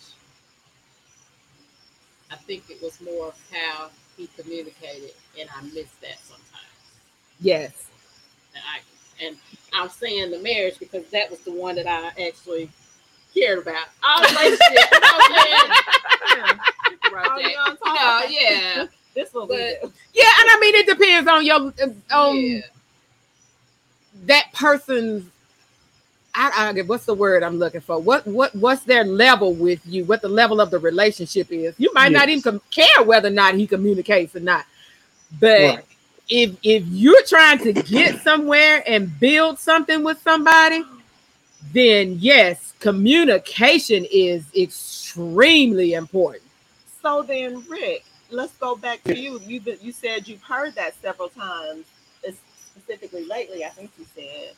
I think it was more of how he communicated, and I missed that sometimes. Yes. And I and I'm saying the marriage because that was the one that I actually cared about. Our relationship, you know, man, Oh, you on you know, top? yeah, This will be But- Yeah, and I mean it depends on your on yeah. that person's I, I what's the word I'm looking for? What what what's their level with you? What the level of the relationship is? You might not even com- care whether or not he communicates or not. But Right. if if you're trying to get somewhere and build something with somebody, then yes, communication is extremely important. So then, Rick, let's go back to you. You been- you said you've heard that several times, specifically lately. I think you said.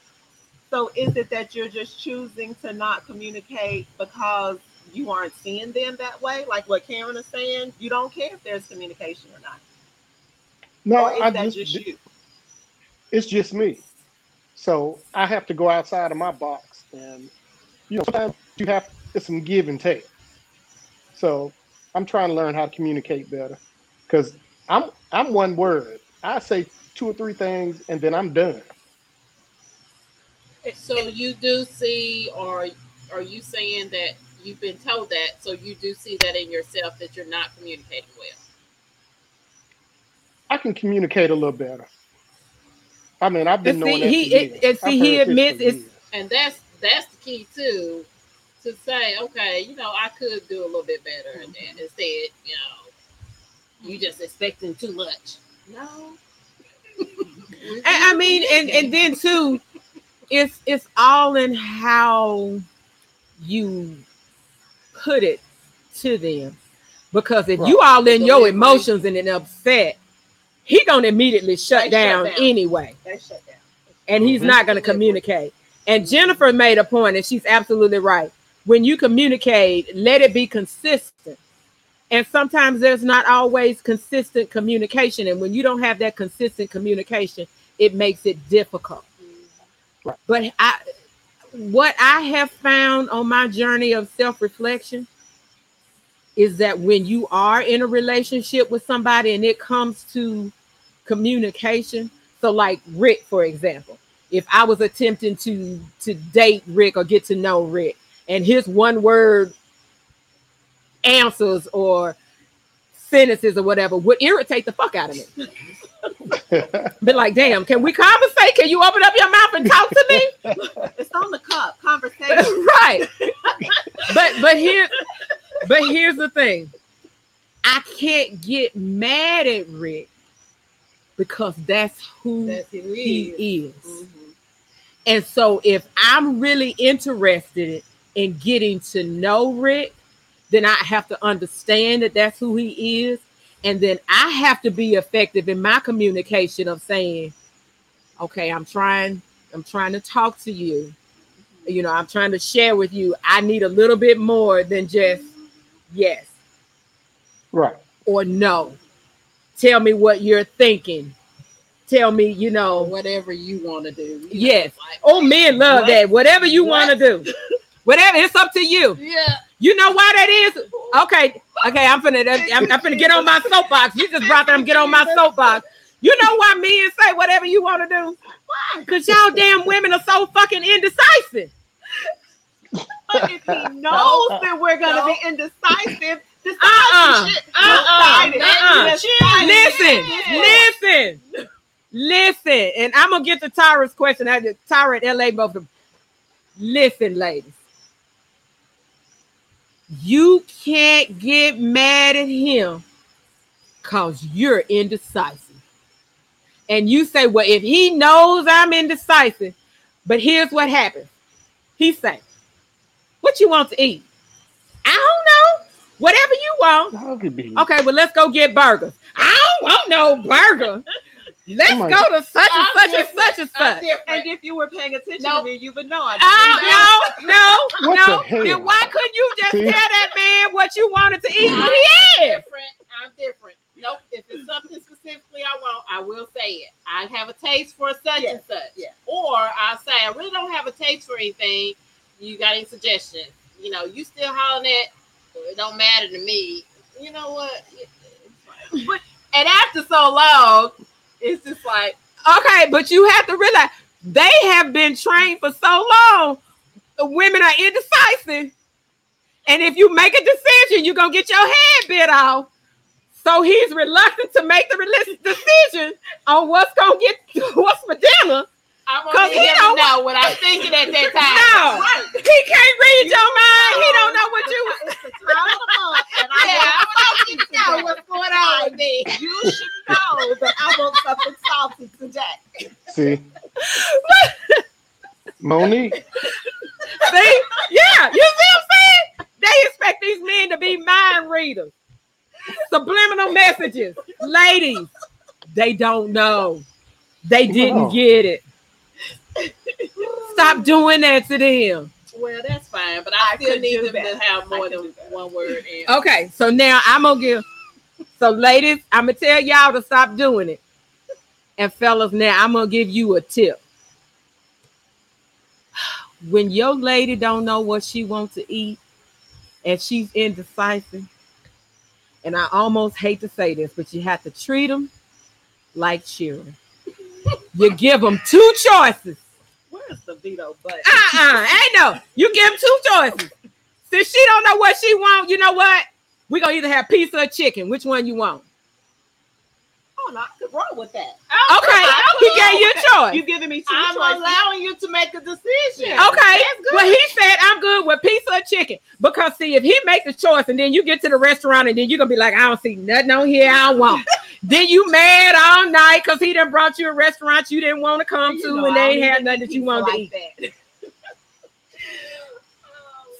So is it that you're just choosing to not communicate because you aren't seeing them that way? Like what Karen is saying, you don't care if there's communication or not. No, or is I that just, just you? it's just me. So I have to go outside of my box, and you know sometimes you have it's some give and take. So I'm trying to learn how to communicate better because I'm I'm one word. I say two or three things and then I'm done. So you do see, or are you saying that you've been told that? So you do see that in yourself that you're not communicating well. I can communicate a little better. I mean, I've been And see, knowing that he- for it- years. and see, I've he heard this admits for it's- And that's that's the key too, to say, okay, you know, I could do a little bit better, and then instead, you know, you just expecting too much. No. And I mean, and and then too, it's it's all in how you put it to them. Because if you all in your emotions and then upset, he gonna immediately shut They shut down, down. anyway, shut down. and he's Mhm. not gonna communicate. And Jennifer made a point, and she's absolutely right. When you communicate, let it be consistent. And sometimes there's not always consistent communication. And when you don't have that consistent communication, it makes it difficult. Right. But I what I have found on my journey of self-reflection is that when you are in a relationship with somebody and it comes to communication, so like Rick, for example, if I was attempting to to date Rick or get to know Rick, and his one word answers or sentences or whatever would irritate the fuck out of me. Be like, damn, can we conversate? Can you open up your mouth and talk to me? It's on the cup conversation. right. But but here but here's the thing. I can't get mad at Rick because that's who That's who he he is. is. Mm-hmm. And so if I'm really interested in getting to know Rick, then I have to understand that that's who he is. And then I have to be effective in my communication of saying, okay, I'm trying, I'm trying to talk to you. You know, I'm trying to share with you. I need a little bit more than just yes right. or no. Tell me what you're thinking. Tell me, you know, whatever you want to do. Yes. like- Oh, men love What? that. Whatever you want to do, whatever it's up to you. Yeah. You know why that is? Okay, okay. I'm finna, I'm, I'm finna get on my soapbox. You just brought them get on my soapbox. You know why men say whatever you want to do? Why? Cause y'all damn women are so fucking indecisive. But if he knows that we're gonna be indecisive, this Uh-uh. shit. Uh-uh. Decided. Uh-uh. Just decided. Listen, listen, listen. And I'm gonna get to Tyra's question. I did Tyra and LA both of them. Listen, ladies. You can't get mad at him because you're indecisive. And you say, Well, if he knows I'm indecisive, but here's what happens. He say, What you want to eat? I don't know. Whatever you want. How could be? Okay, well, let's go get burgers. I don't want no burger. Let's Oh go to such and I'm such and such and I'm such. different. And if you were paying attention Nope. to me, you would know. I Oh, no, no, What no. the? Then why couldn't you just See? tell that man what you wanted to eat? I'm What different. I'm different. Nope. If it's something specifically I want, I will say it. I have a taste for such Yeah, and such. yeah. Or I'll say I really don't have a taste for anything. You got any suggestions? You know, you still hollering at. It don't matter to me. You know what? But and after so long, it's just like Okay, but you have to realize they have been trained for so long. Women are indecisive. And if you make a decision, you're gonna get your head bit off. So he's reluctant to make the decision on what's gonna get what's for dinner. I'm 'Cause gonna he need him don't to know what I'm thinking at that time. No, Right. he can't read your mind. He don't know what you. It's the time of the month, and I Yeah, I want want to know what's going on with me. You should know that I want something salty today. See, Monique. See, yeah, you see what I'm saying? They expect these men to be mind readers, subliminal messages. Ladies, they don't know. They didn't Wow. get it. Stop doing that to them. Well, that's fine, but I, I still need do them to have more than one word. And Okay, so now I'm gonna give. So, ladies, I'm gonna tell y'all to stop doing it. And fellas, now I'm gonna give you a tip. When your lady don't know what she wants to eat and she's indecisive, And I almost hate to say this, but you have to treat them like children. you give them two choices. Where's the veto button? Uh-uh, ain't no. You give them two choices. Since she don't know what she want, you know what? We're gonna either have pizza or chicken. Which one you want? Oh, no, I could roll with that. Okay, he gave you a choice. You giving me two I'm choices. allowing you to make a decision. Okay. That's good. Well, he said I'm good with pizza or chicken. Because see, if he makes a choice and then you get to the restaurant and then you're gonna be like, I don't see nothing on here I want. Then you mad all night because he done brought you a restaurant you didn't want to come You to know, and they ain't had nothing that you eat wanted to eat.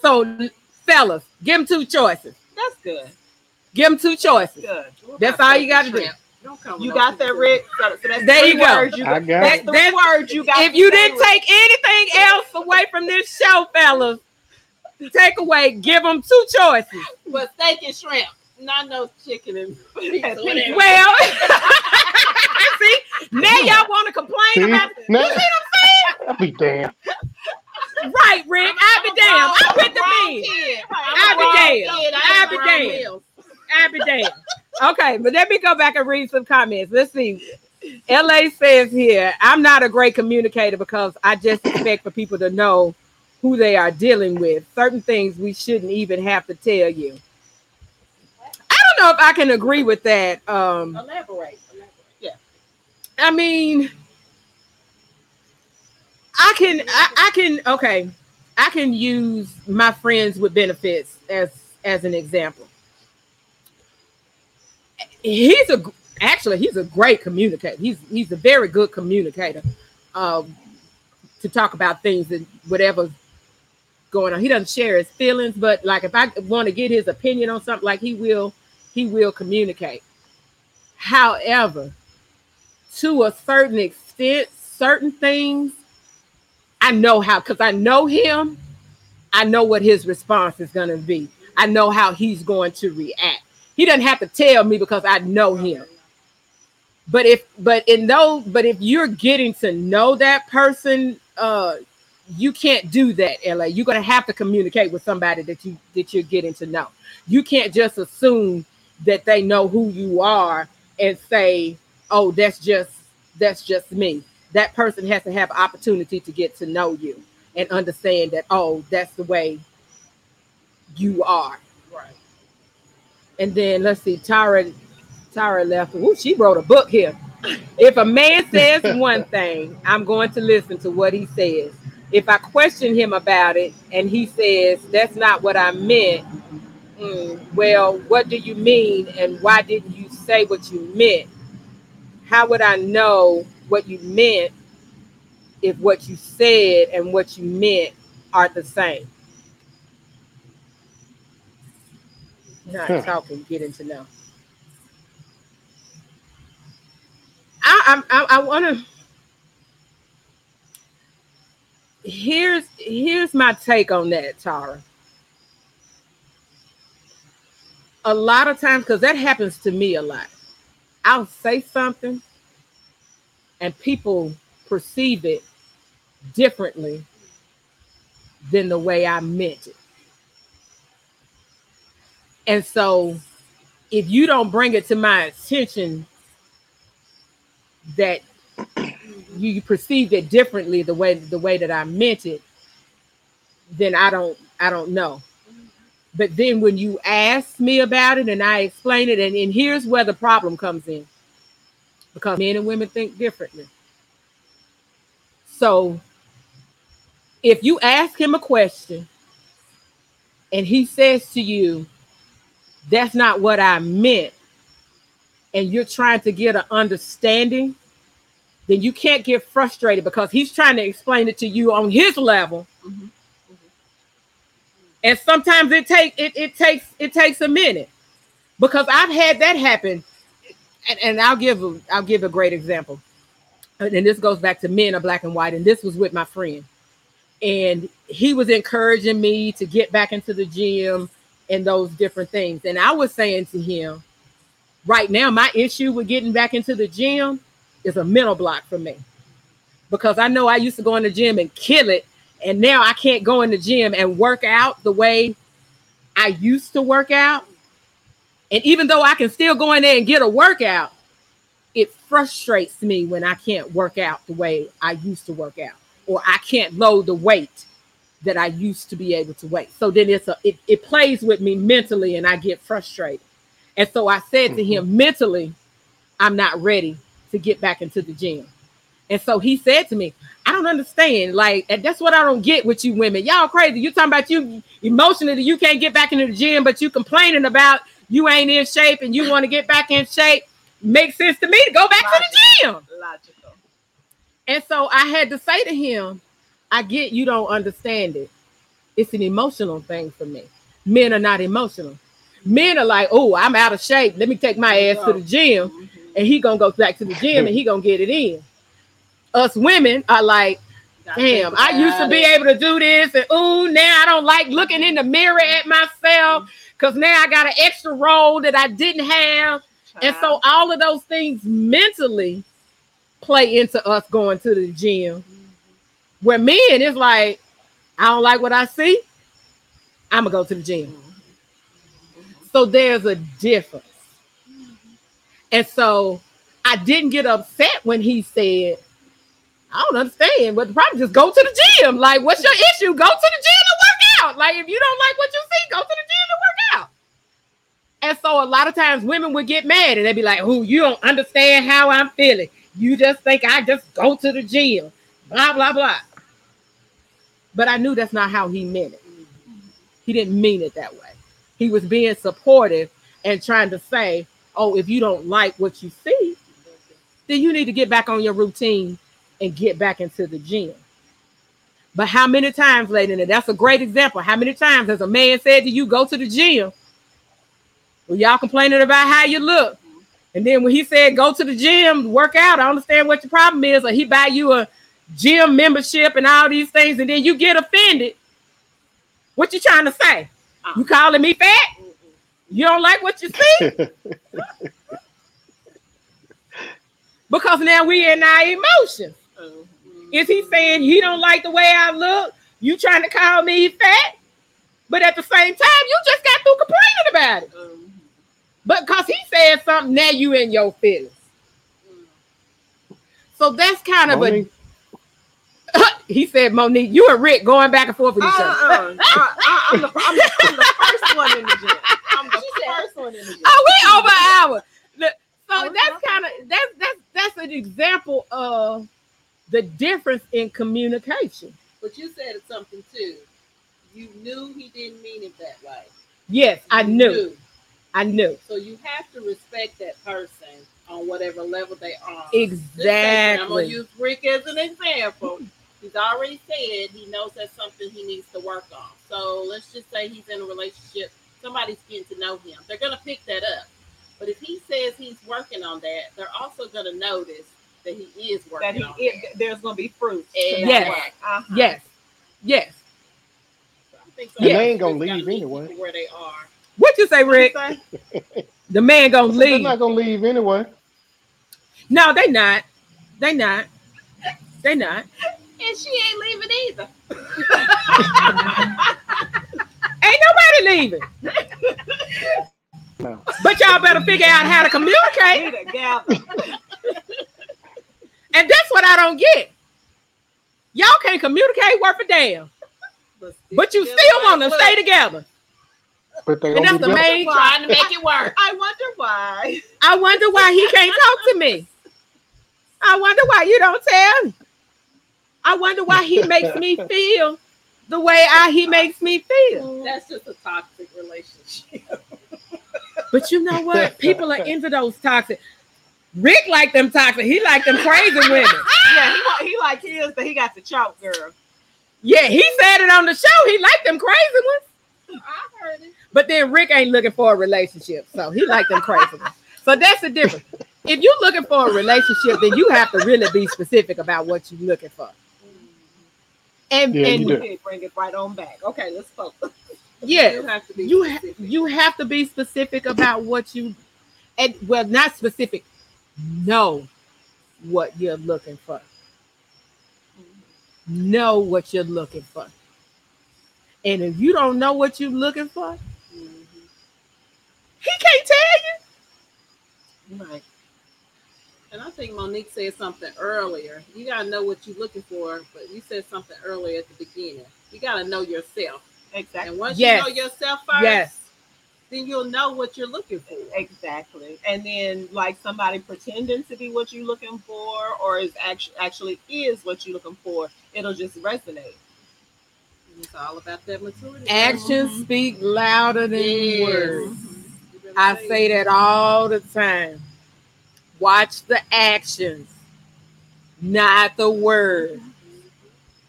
So fellas, give him two choices. That's good. Give him two choices. Good. That's all you gotta do. Don't come with You got that, pizza. Rick? So, so There you go. You I got. got That's it. three That's- words you got. If you didn't Rick. take anything else away from this show, fellas, take away, give them two choices. But steak and shrimp, not no chicken and pizza. Well, see, now y'all want to complain See? about Now, I'll be damned. right, Rick. I'll be damned. I'm with the Wrong men. kid. I be I'm a wrong damned. I'll be damned. meals. I be damned. Okay, but let me go back and read some comments. Let's see. LA says here, I'm not a great communicator because I just expect for people to know who they are dealing with. Certain things we shouldn't even have to tell you. Don't know if I can agree with that. Um, Elaborate. Yeah. I mean, I can, I, I can, okay, I can use my friends with benefits as as an example. He's a actually he's a great communicator. He's he's a very good communicator. Um, to talk about things and whatever's going on. He doesn't share his feelings, but like if I want to get his opinion on something, like he will, he will communicate. However, to a certain extent, certain things I know how because I know him. I know what his response is going to be. I know how he's going to react. He doesn't have to tell me because I know him. But if but in those but if you're getting to know that person, uh you can't do that, LA. You're gonna have to communicate with somebody that you that you're getting to know. You can't just assume that they know who you are and say, "Oh, that's just that's just me." That person has to have opportunity to get to know you and understand that, "Oh, that's the way you are." Right. And then let's see, Tara Tara left. Ooh, she wrote a book here. If a man says one thing, I'm going to listen to what he says. If I question him about it and he says that's not what I meant, mm, well, what do you mean and why didn't you say what you meant? How would I know what you meant if what you said and what you meant are the same? Not Huh. talking, getting to know. I I, I, I want to. Here's here's my take on that, Tara. A lot of times, because that happens to me a lot. I'll say something, and people perceive it differently than the way I meant it. And so, if you don't bring it to my attention that you perceived it differently the way the way that I meant it, then I don't I don't know. But then when you ask me about it and I explain it, and, and here's where the problem comes in. Because men and women think differently. So if you ask him a question and he says to you, that's not what I meant, and you're trying to get an understanding, then you can't get frustrated because he's trying to explain it to you on his level. Mhm. And sometimes it takes it, it takes it takes a minute because I've had that happen. And, and I'll give a, I'll give a great example. And this goes back to men are black and white, and this was with my friend. And he was encouraging me to get back into the gym and those different things. And I was saying to him, right now, my issue with getting back into the gym is a mental block for me. Because I know I used to go in the gym and kill it. And now I can't go in the gym and work out the way I used to work out. And even though I can still go in there and get a workout, it frustrates me when I can't work out the way I used to work out, or I can't load the weight that I used to be able to weight. So then it's a it, it plays with me mentally and I get frustrated. And so I said to mm-hmm. him, mentally, I'm not ready to get back into the gym. And so he said to me, I don't understand. Like, that's what I don't get with you women. Y'all crazy. You talking about you emotionally, you can't get back into the gym, but you complaining about you ain't in shape and you want to get back in shape. Makes sense to me to go back Logical. to the gym. Logical. And so I had to say to him, I get you don't understand it. It's an emotional thing for me. Men are not emotional. Men are like, oh, I'm out of shape. Let me take my ass to the gym. Mhm. And he gonna go back to the gym and he gonna get it in. Us women are like, damn, I used to be able to do this, and ooh, now I don't like looking in the mirror at myself because now I got an extra roll that I didn't have. And so all of those things mentally play into us going to the gym. Where men is like, I don't like what I see. I'm gonna go to the gym. So there's a difference. And so I didn't get upset when he said, I don't understand, but the problem just go to the gym. Like, what's your issue? Go to the gym and work out. Like, if you don't like what you see, go to the gym and work out. And so a lot of times women would get mad and they'd be like, "Who you don't understand how I'm feeling. You just think I just go to the gym, blah, blah, blah. But I knew that's not how he meant it. He didn't mean it that way. He was being supportive and trying to say, Oh, if you don't like what you see, then you need to get back on your routine and get back into the gym. But how many times, lady, and that's a great example. How many times has a man said to you, go to the gym? Well, y'all complaining about how you look. And then when he said go to the gym, work out, I understand what your problem is. Or he buy you a gym membership and all these things, and then you get offended. What you trying to say? Uh-uh. You calling me fat? You don't like what you see? because now we in our emotions. Is he saying he don't like the way I look? You trying to call me fat? But at the same time, you just got through complaining about it. Mhm. But because he said something, now you in your feelings. So that's kind of Monique, a. he said, Monique, you and Rick going back and forth with each other. Uh-uh. I, I, I'm, the, the, first one in the gym. I'm the She said- one in the gym. Oh, we over an hour. Look, So Oh, that's kind of that's that's that's an example of the difference in communication. But you said something too. You knew he didn't mean it that way. Yes, I You knew. I knew. So you have to respect that person on whatever level they are. Exactly. I'm gonna use Rick as an example. He's already said he knows that's something he needs to work on. So let's just say he's in a relationship. Somebody's getting to know him. They're gonna pick that up. But if he says he's working on that, they're also gonna notice that he is working. That he, on it, that. there's going to be fruit. to Yes. Uh-huh. Yes. Yes. So I think And they sometimes ain't gonna leave anyway. Where they are. What you say, Rick? Say, The man gonna leave. They're leave. not gonna leave anyway. No, they not. They not. They not. And she ain't leaving either. Ain't nobody leaving. No. But y'all better figure out how to communicate. We together. And that's what I don't get. Y'all can't communicate worth a damn. But you still want to stay together. But they And that's the main Trying to make it work. I wonder why. I wonder why he can't talk to me. I wonder why you don't tell me. I wonder why he makes me feel the way I he makes me feel. That's just a toxic relationship. But you know what? People are into those toxic. Rick like them toxic. He like them crazy women. Yeah, he, wa- he like his, but he got the choke girl. Yeah, he said it on the show. He like them crazy ones. I heard it. But then Rick ain't looking for a relationship, so he like them crazy ones. So that's the difference. If you're looking for a relationship, then you have to really be specific about what you're looking for. Mm-hmm. And Yeah, and you do. Okay, bring it right on back. Okay, let's focus. yeah, You have to be you ha- you have to be specific about what you and well not specific know what you're looking for know what you're looking for and if you don't know what you're looking for Mhm. He can't tell you. Right. And I think Monique said something earlier. You gotta know what you're looking for, but you said something earlier at the beginning. You gotta know yourself. Exactly. And once Yes. you know yourself first, Yes. Then you'll know what you're looking for. Exactly. And then like somebody pretending to be what you're looking for or is actually actually is what you're looking for, it'll just resonate. It's all about that maturity. Actions Mhm. speak louder than Yes. words. You I say say that all the time. Watch the actions, not the words.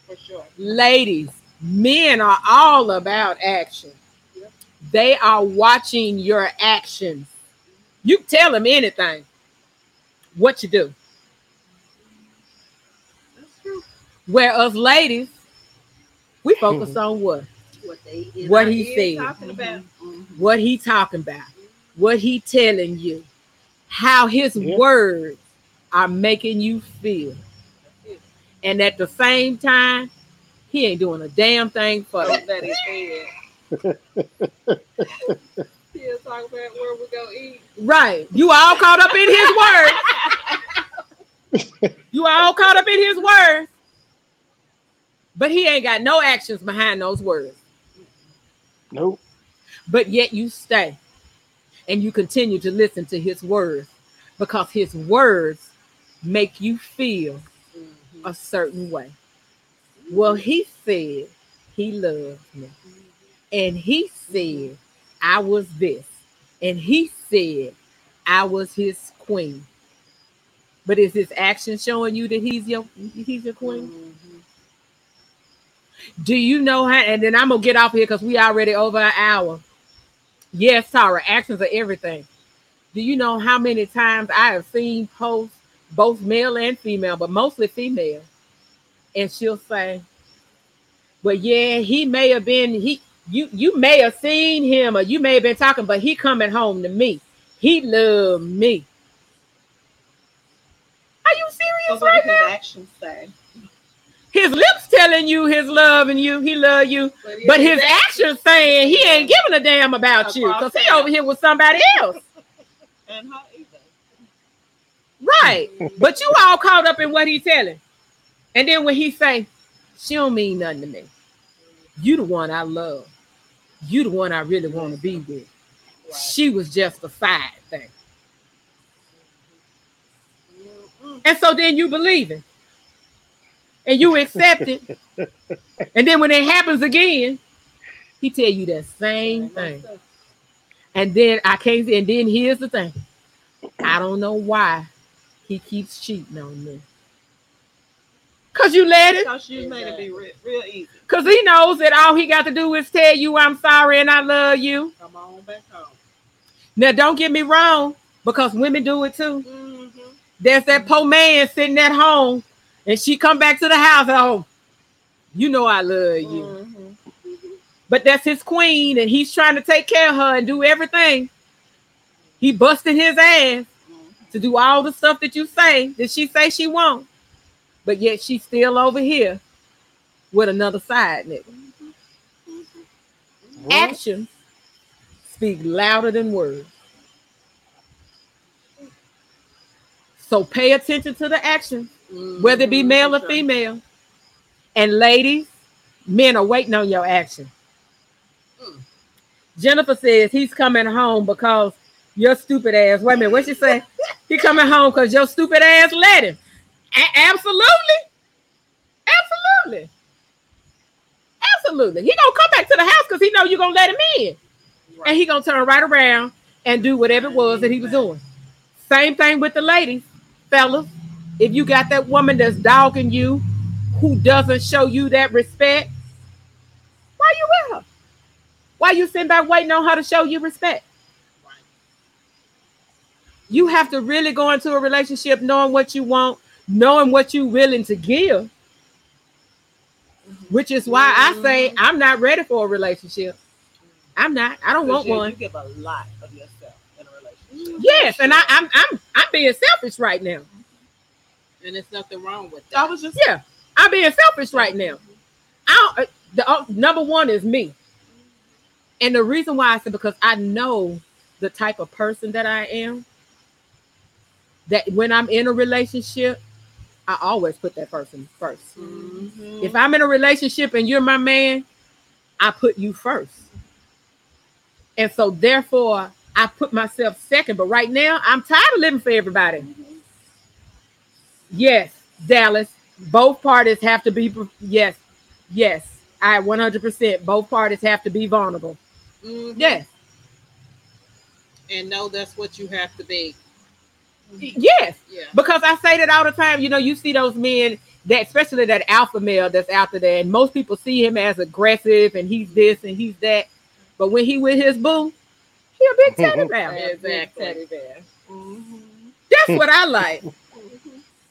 For sure. Ladies, men are all about action. Yep. They are watching your actions. You tell them anything. What you do. That's. Where us ladies, we focus on what? What they in What our he ears said. talking about. Mm-hmm. What he talking about. What he telling you. How his Yeah. words are making you feel. And at the same time, he ain't doing a damn thing for you. So that is it. About where we go eat. Right. You all caught up in his word. you all caught up in his word. But he ain't got no actions behind those words. Nope. But yet you stay and you continue to listen to his words because his words make you feel Mhm. a certain way. Well, he said he loved me. And he said I was this. And he said I was his queen. But is his action showing you that he's your he's your queen? Mhm. Do you know how? And then I'm gonna get off here because we already over an hour. Yes, Tara, actions are everything. Do you know how many times I have seen posts, both male and female, but mostly female, and she'll say, "Well, yeah, he may have been he you you may have seen him or you may have been talking, but he coming home to me. He loved me." Are you serious what right now? actions say? His lips telling you his love and you, he love you. But his actions saying he ain't giving a damn about you because he over here with somebody else. And her either. Right. But you all caught up in what he telling. And then when he say, she don't mean nothing to me. You the one I love. You the one I really want to be with. Right. She was just a side thing. Mhm. And so then you believe it. And you accept it. and then when it happens again, he tell you that same thing. And then I can't and then here's the thing. I don't know why he keeps cheating on me. Cause you let it, Because you made it be real, real easy. cause he knows that all he got to do is tell you I'm sorry and I love you. Come on back home. Now don't get me wrong, because women do it too. Mm-hmm. There's that poor man sitting at home, and she come back to the house. Oh, you know I love you. Mm-hmm. But that's his queen, and he's trying to take care of her and do everything. He busting his ass to do all the stuff that you say that she say she won't, but yet she's still over here with another side nigga. Actions speak louder than words. So pay attention to the actions, whether it be male or female. And ladies, men are waiting on your action. Mm. Jennifer says he's coming home because your stupid ass. Wait a minute, what she say? he coming home because your stupid ass let him. A- absolutely, absolutely, absolutely. He gonna come back to the house because he know you're gonna let him in, Right. and he gonna turn right around and do whatever it was that he was doing. Same thing with the ladies, fellas. If you got that woman that's dogging you, who doesn't show you that respect, why you with her? Why you sitting back waiting on her to show you respect? You have to really go into a relationship knowing what you want, knowing what you're willing to give. Which is why I say I'm not ready for a relationship. I'm not. I don't want you, one. You give a lot of yourself in a relationship. Yes, and I, I'm I'm I'm being selfish right now. And there's nothing wrong with that. I was just Yeah, I'm being selfish right now. I don't, uh, the uh, number one is me, and the reason why I said because I know the type of person that I am, that when I'm in a relationship, I always put that person 1st Mhm. If I'm in a relationship and you're my man, I put you first. And so therefore, I put myself second. But right now, I'm tired of living for everybody. Yes, Dallas. Both parties have to be yes, yes. I 100%. Both parties have to be vulnerable. Mhm. Yes, And know that's what you have to be. Yes. Yeah. Because I say that all the time. You know, you see those men that, especially that alpha male that's out there, and most people see him as aggressive and he's this and he's that. But when he with his boo, he a big teddy bear. Exactly. Teddy bear. Mhm. That's what I like.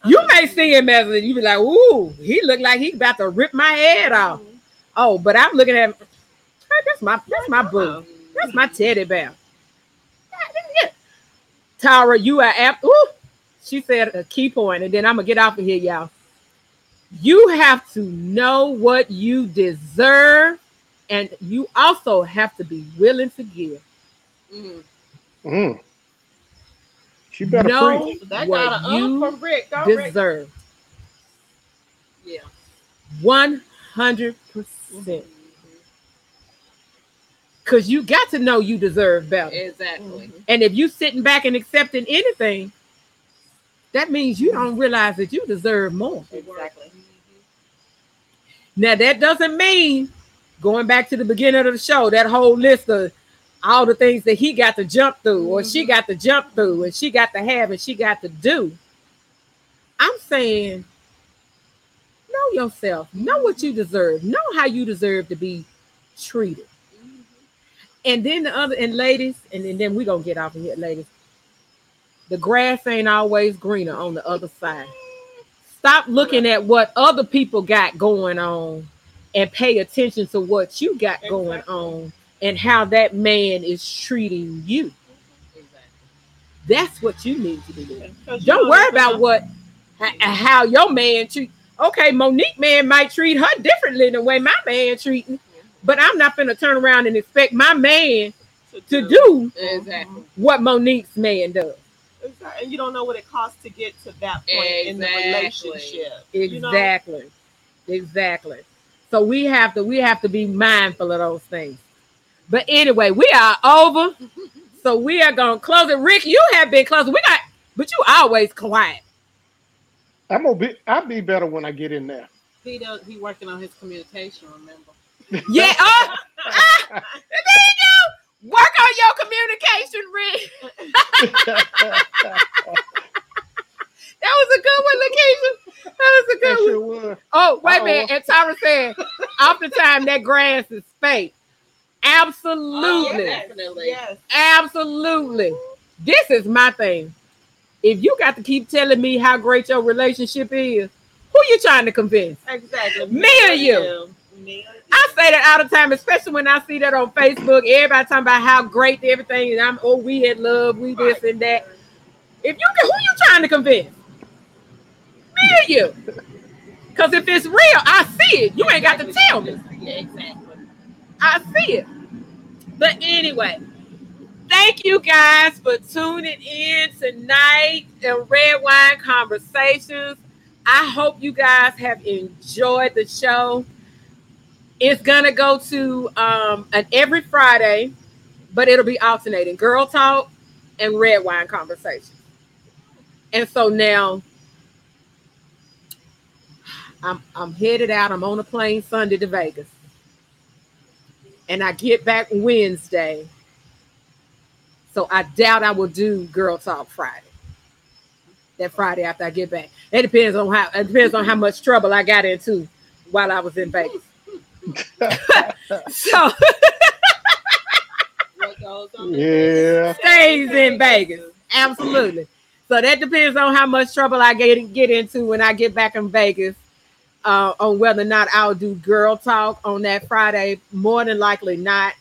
You may see him as a, you be like, ooh, he look like he about to rip my head off. Oh, but I'm looking at him. "Hey, that's my that's my boo. That's my teddy bear. Tara, you are apt. Ooh, she said a key point, and then I'm gonna get off of here, y'all. You have to know what you deserve, and you also have to be willing to give. Mhm. Mm. She better Know preach. That what got you um from Rick. Go, Rick. deserve. Yeah. One hundred percent. Cause you got to know you deserve better. Exactly. Mm-hmm. And if you sitting back and accepting anything, that means you don't realize that you deserve more. Exactly. Now that doesn't mean going back to the beginning of the show, that whole list of all the things that he got to jump through, or she mm-hmm. got to jump through, and she got to have, and she got to do. I'm saying, know yourself, know what you deserve, know how you deserve to be treated. And then the other, and ladies, and, and then we're gonna get off of here, ladies. The grass ain't always greener on the other side. Stop looking at what other people got going on and pay attention to what you got going Exactly. on and how that man is treating you. Exactly. That's what you need to be doing. 'Cause you Don't don't worry about what how your man treat. Okay, Monique man might treat her differently than the way my man treating, but I'm not gonna turn around and expect my man to do Exactly. what Monique's man does. Exactly. And you don't know what it costs to get to that point in the Exactly. relationship. you know? Exactly. Exactly. So we have to we have to be mindful of those things. But anyway, we are over. So we are gonna close it. Rick, you have been closing. We got, but you always quiet. I'm gonna be. I'll be better when I get in there. He does. He working on his communication. Remember. Yeah. Oh, ah, there you go. Work on your communication, Rick. That was a good one, Lakeisha. That was a that good one. was. Oh, wait a Uh-oh. minute. And Tara said, oftentimes that grass is fake. Absolutely. yeah. Definitely. Yes. Absolutely. This is my thing. If you got to keep telling me how great your relationship is, who you trying to convince? Exactly. Me or you? Me or you. I say that all the time, especially when I see that on Facebook. Everybody talking about how great everything is. I'm oh, we had love, we this and that. If you can, who you trying to convince? Me or you? Because if it's real, I see it. You ain't got to tell me. Yeah, exactly. I see it. But anyway, thank you guys for tuning in tonight in Red Wine Conversations. I hope you guys have enjoyed the show. It's gonna go to um an every Friday, but it'll be alternating girl talk and red wine conversation. And so now I'm I'm headed out. I'm on a plane Sunday to Vegas and I get back Wednesday. So I doubt I will do Girl Talk Friday. That Friday after I get back. It depends on how it depends on how much trouble I got into while I was in Vegas. So What goes on? yeah. stays in Vegas. Absolutely. So that depends on how much trouble I get get into when I get back in Vegas. Uh, on whether or not I'll do girl talk on that Friday. More than likely not.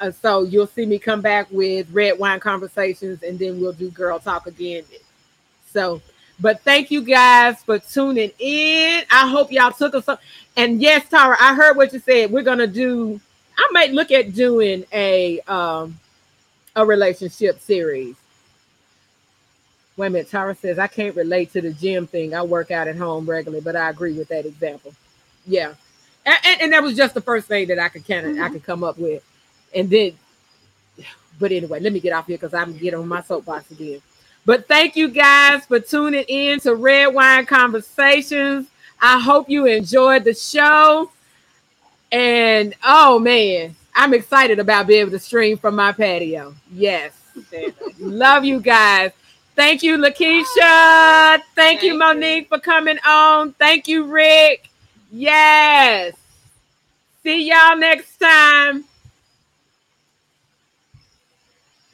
Uh, so you'll see me come back with red wine conversations, and then we'll do girl talk again. So, but thank you guys for tuning in. I hope y'all took us. Up. And yes, Tara, I heard what you said. We're gonna do. I might look at doing a um a relationship series. Wait a minute, Tara says I can't relate to the gym thing. I work out at home regularly, but I agree with that example. Yeah, and, and, and that was just the first thing that I could kind of I Mm-hmm. could come up with, and then. But anyway, let me get off here because I'm getting on my soapbox again. But thank you guys for tuning in to Red Wine Conversations. I hope you enjoyed the show. And oh man, I'm excited about being able to stream from my patio. Yes. Love you guys. Thank you, Lakeisha. Thank you, Thank Monique, for coming on. Thank you, Rick. Yes. See y'all next time.